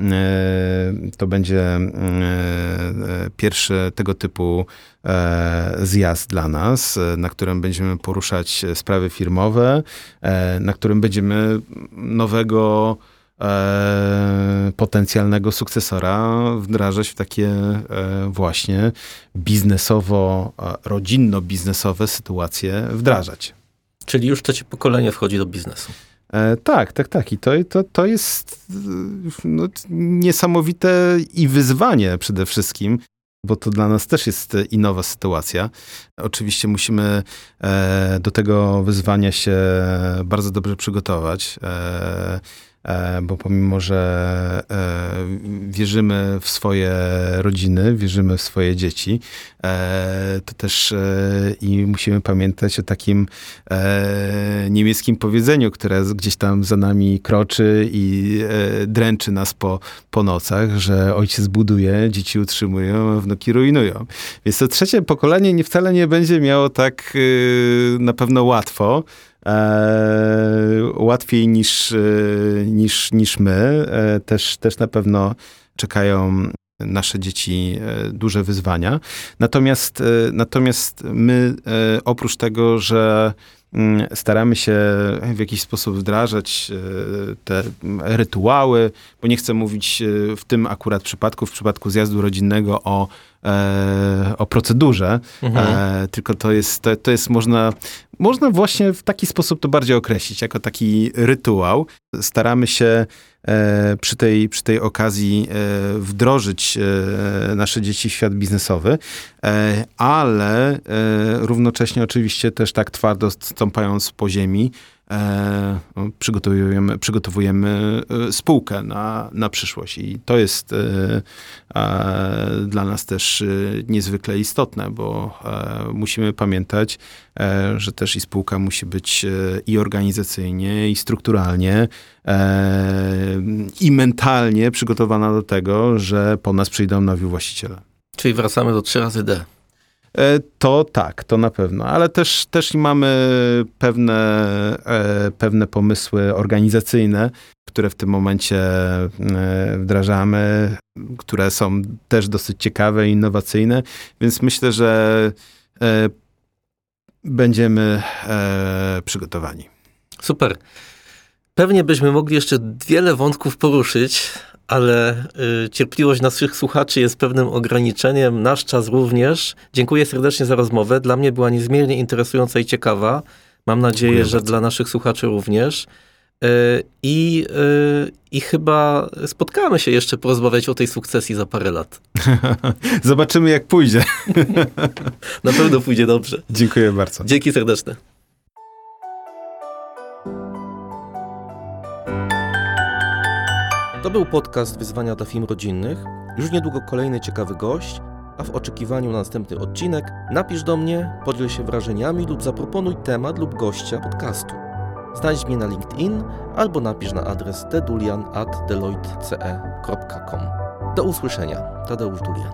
to będzie pierwszy tego typu zjazd dla nas, na którym będziemy poruszać sprawy firmowe, na którym będziemy no, nowego e, potencjalnego sukcesora wdrażać w takie e, właśnie biznesowo, rodzinno-biznesowe sytuacje wdrażać. Czyli już trzecie pokolenie wchodzi do biznesu. E, tak, tak, tak. I to, to, to jest no, niesamowite i wyzwanie przede wszystkim, bo to dla nas też jest i nowa sytuacja. Oczywiście musimy e, do tego wyzwania się bardzo dobrze przygotować. E, bo pomimo, że e, wierzymy w swoje rodziny, wierzymy w swoje dzieci, e, to też i musimy pamiętać o takim niemieckim powiedzeniu, które gdzieś tam za nami kroczy i dręczy nas po, po nocach, że ojciec buduje, dzieci utrzymują, a wnuki rujnują. Więc to trzecie pokolenie nie wcale nie będzie miało tak na pewno łatwo, łatwiej niż, e, niż, niż my. E, też, też na pewno czekają nasze dzieci e, duże wyzwania. Natomiast, natomiast my oprócz tego, że mm, staramy się w jakiś sposób wdrażać te rytuały, bo nie chcę mówić w tym akurat przypadku, w przypadku zjazdu rodzinnego o e, o procedurze, mhm. e, tylko to jest, to, to jest można, można właśnie w taki sposób to bardziej określić, jako taki rytuał. Staramy się e, przy, tej, przy tej okazji e, wdrożyć e, nasze dzieci w świat biznesowy, e, ale równocześnie oczywiście też tak twardo stąpając po ziemi, E, przygotowujemy, przygotowujemy e, spółkę na, na przyszłość i to jest e, dla nas też niezwykle istotne, bo musimy pamiętać, że też i spółka musi być i organizacyjnie, i strukturalnie, i mentalnie przygotowana do tego, że po nas przyjdą nowi właściciele. Czyli wracamy do 3 razy D. E, to tak, to na pewno, ale też, też mamy pewne, e, pewne pomysły organizacyjne, które w tym momencie e, wdrażamy, które są też dosyć ciekawe i innowacyjne, więc myślę, że będziemy przygotowani. Super. Pewnie byśmy mogli jeszcze wiele wątków poruszyć, ale y, cierpliwość naszych słuchaczy jest pewnym ograniczeniem, nasz czas również. Dziękuję serdecznie za rozmowę. Dla mnie była niezmiernie interesująca i ciekawa. Mam nadzieję, Dziękuję że bardzo. dla naszych słuchaczy również. I, I chyba spotkamy się jeszcze porozmawiać o tej sukcesji za parę lat. Zobaczymy, jak pójdzie. Na pewno pójdzie dobrze. Dziękuję bardzo. Dzięki serdeczne. To był podcast Wyzwania dla Film Rodzinnych. Już niedługo kolejny ciekawy gość, a w oczekiwaniu na następny odcinek napisz do mnie, podziel się wrażeniami lub zaproponuj temat lub gościa podcastu. Znajdź mnie na LinkedIn albo napisz na adres tedulian.deloitte.com. Do usłyszenia. Tadeusz Dulian.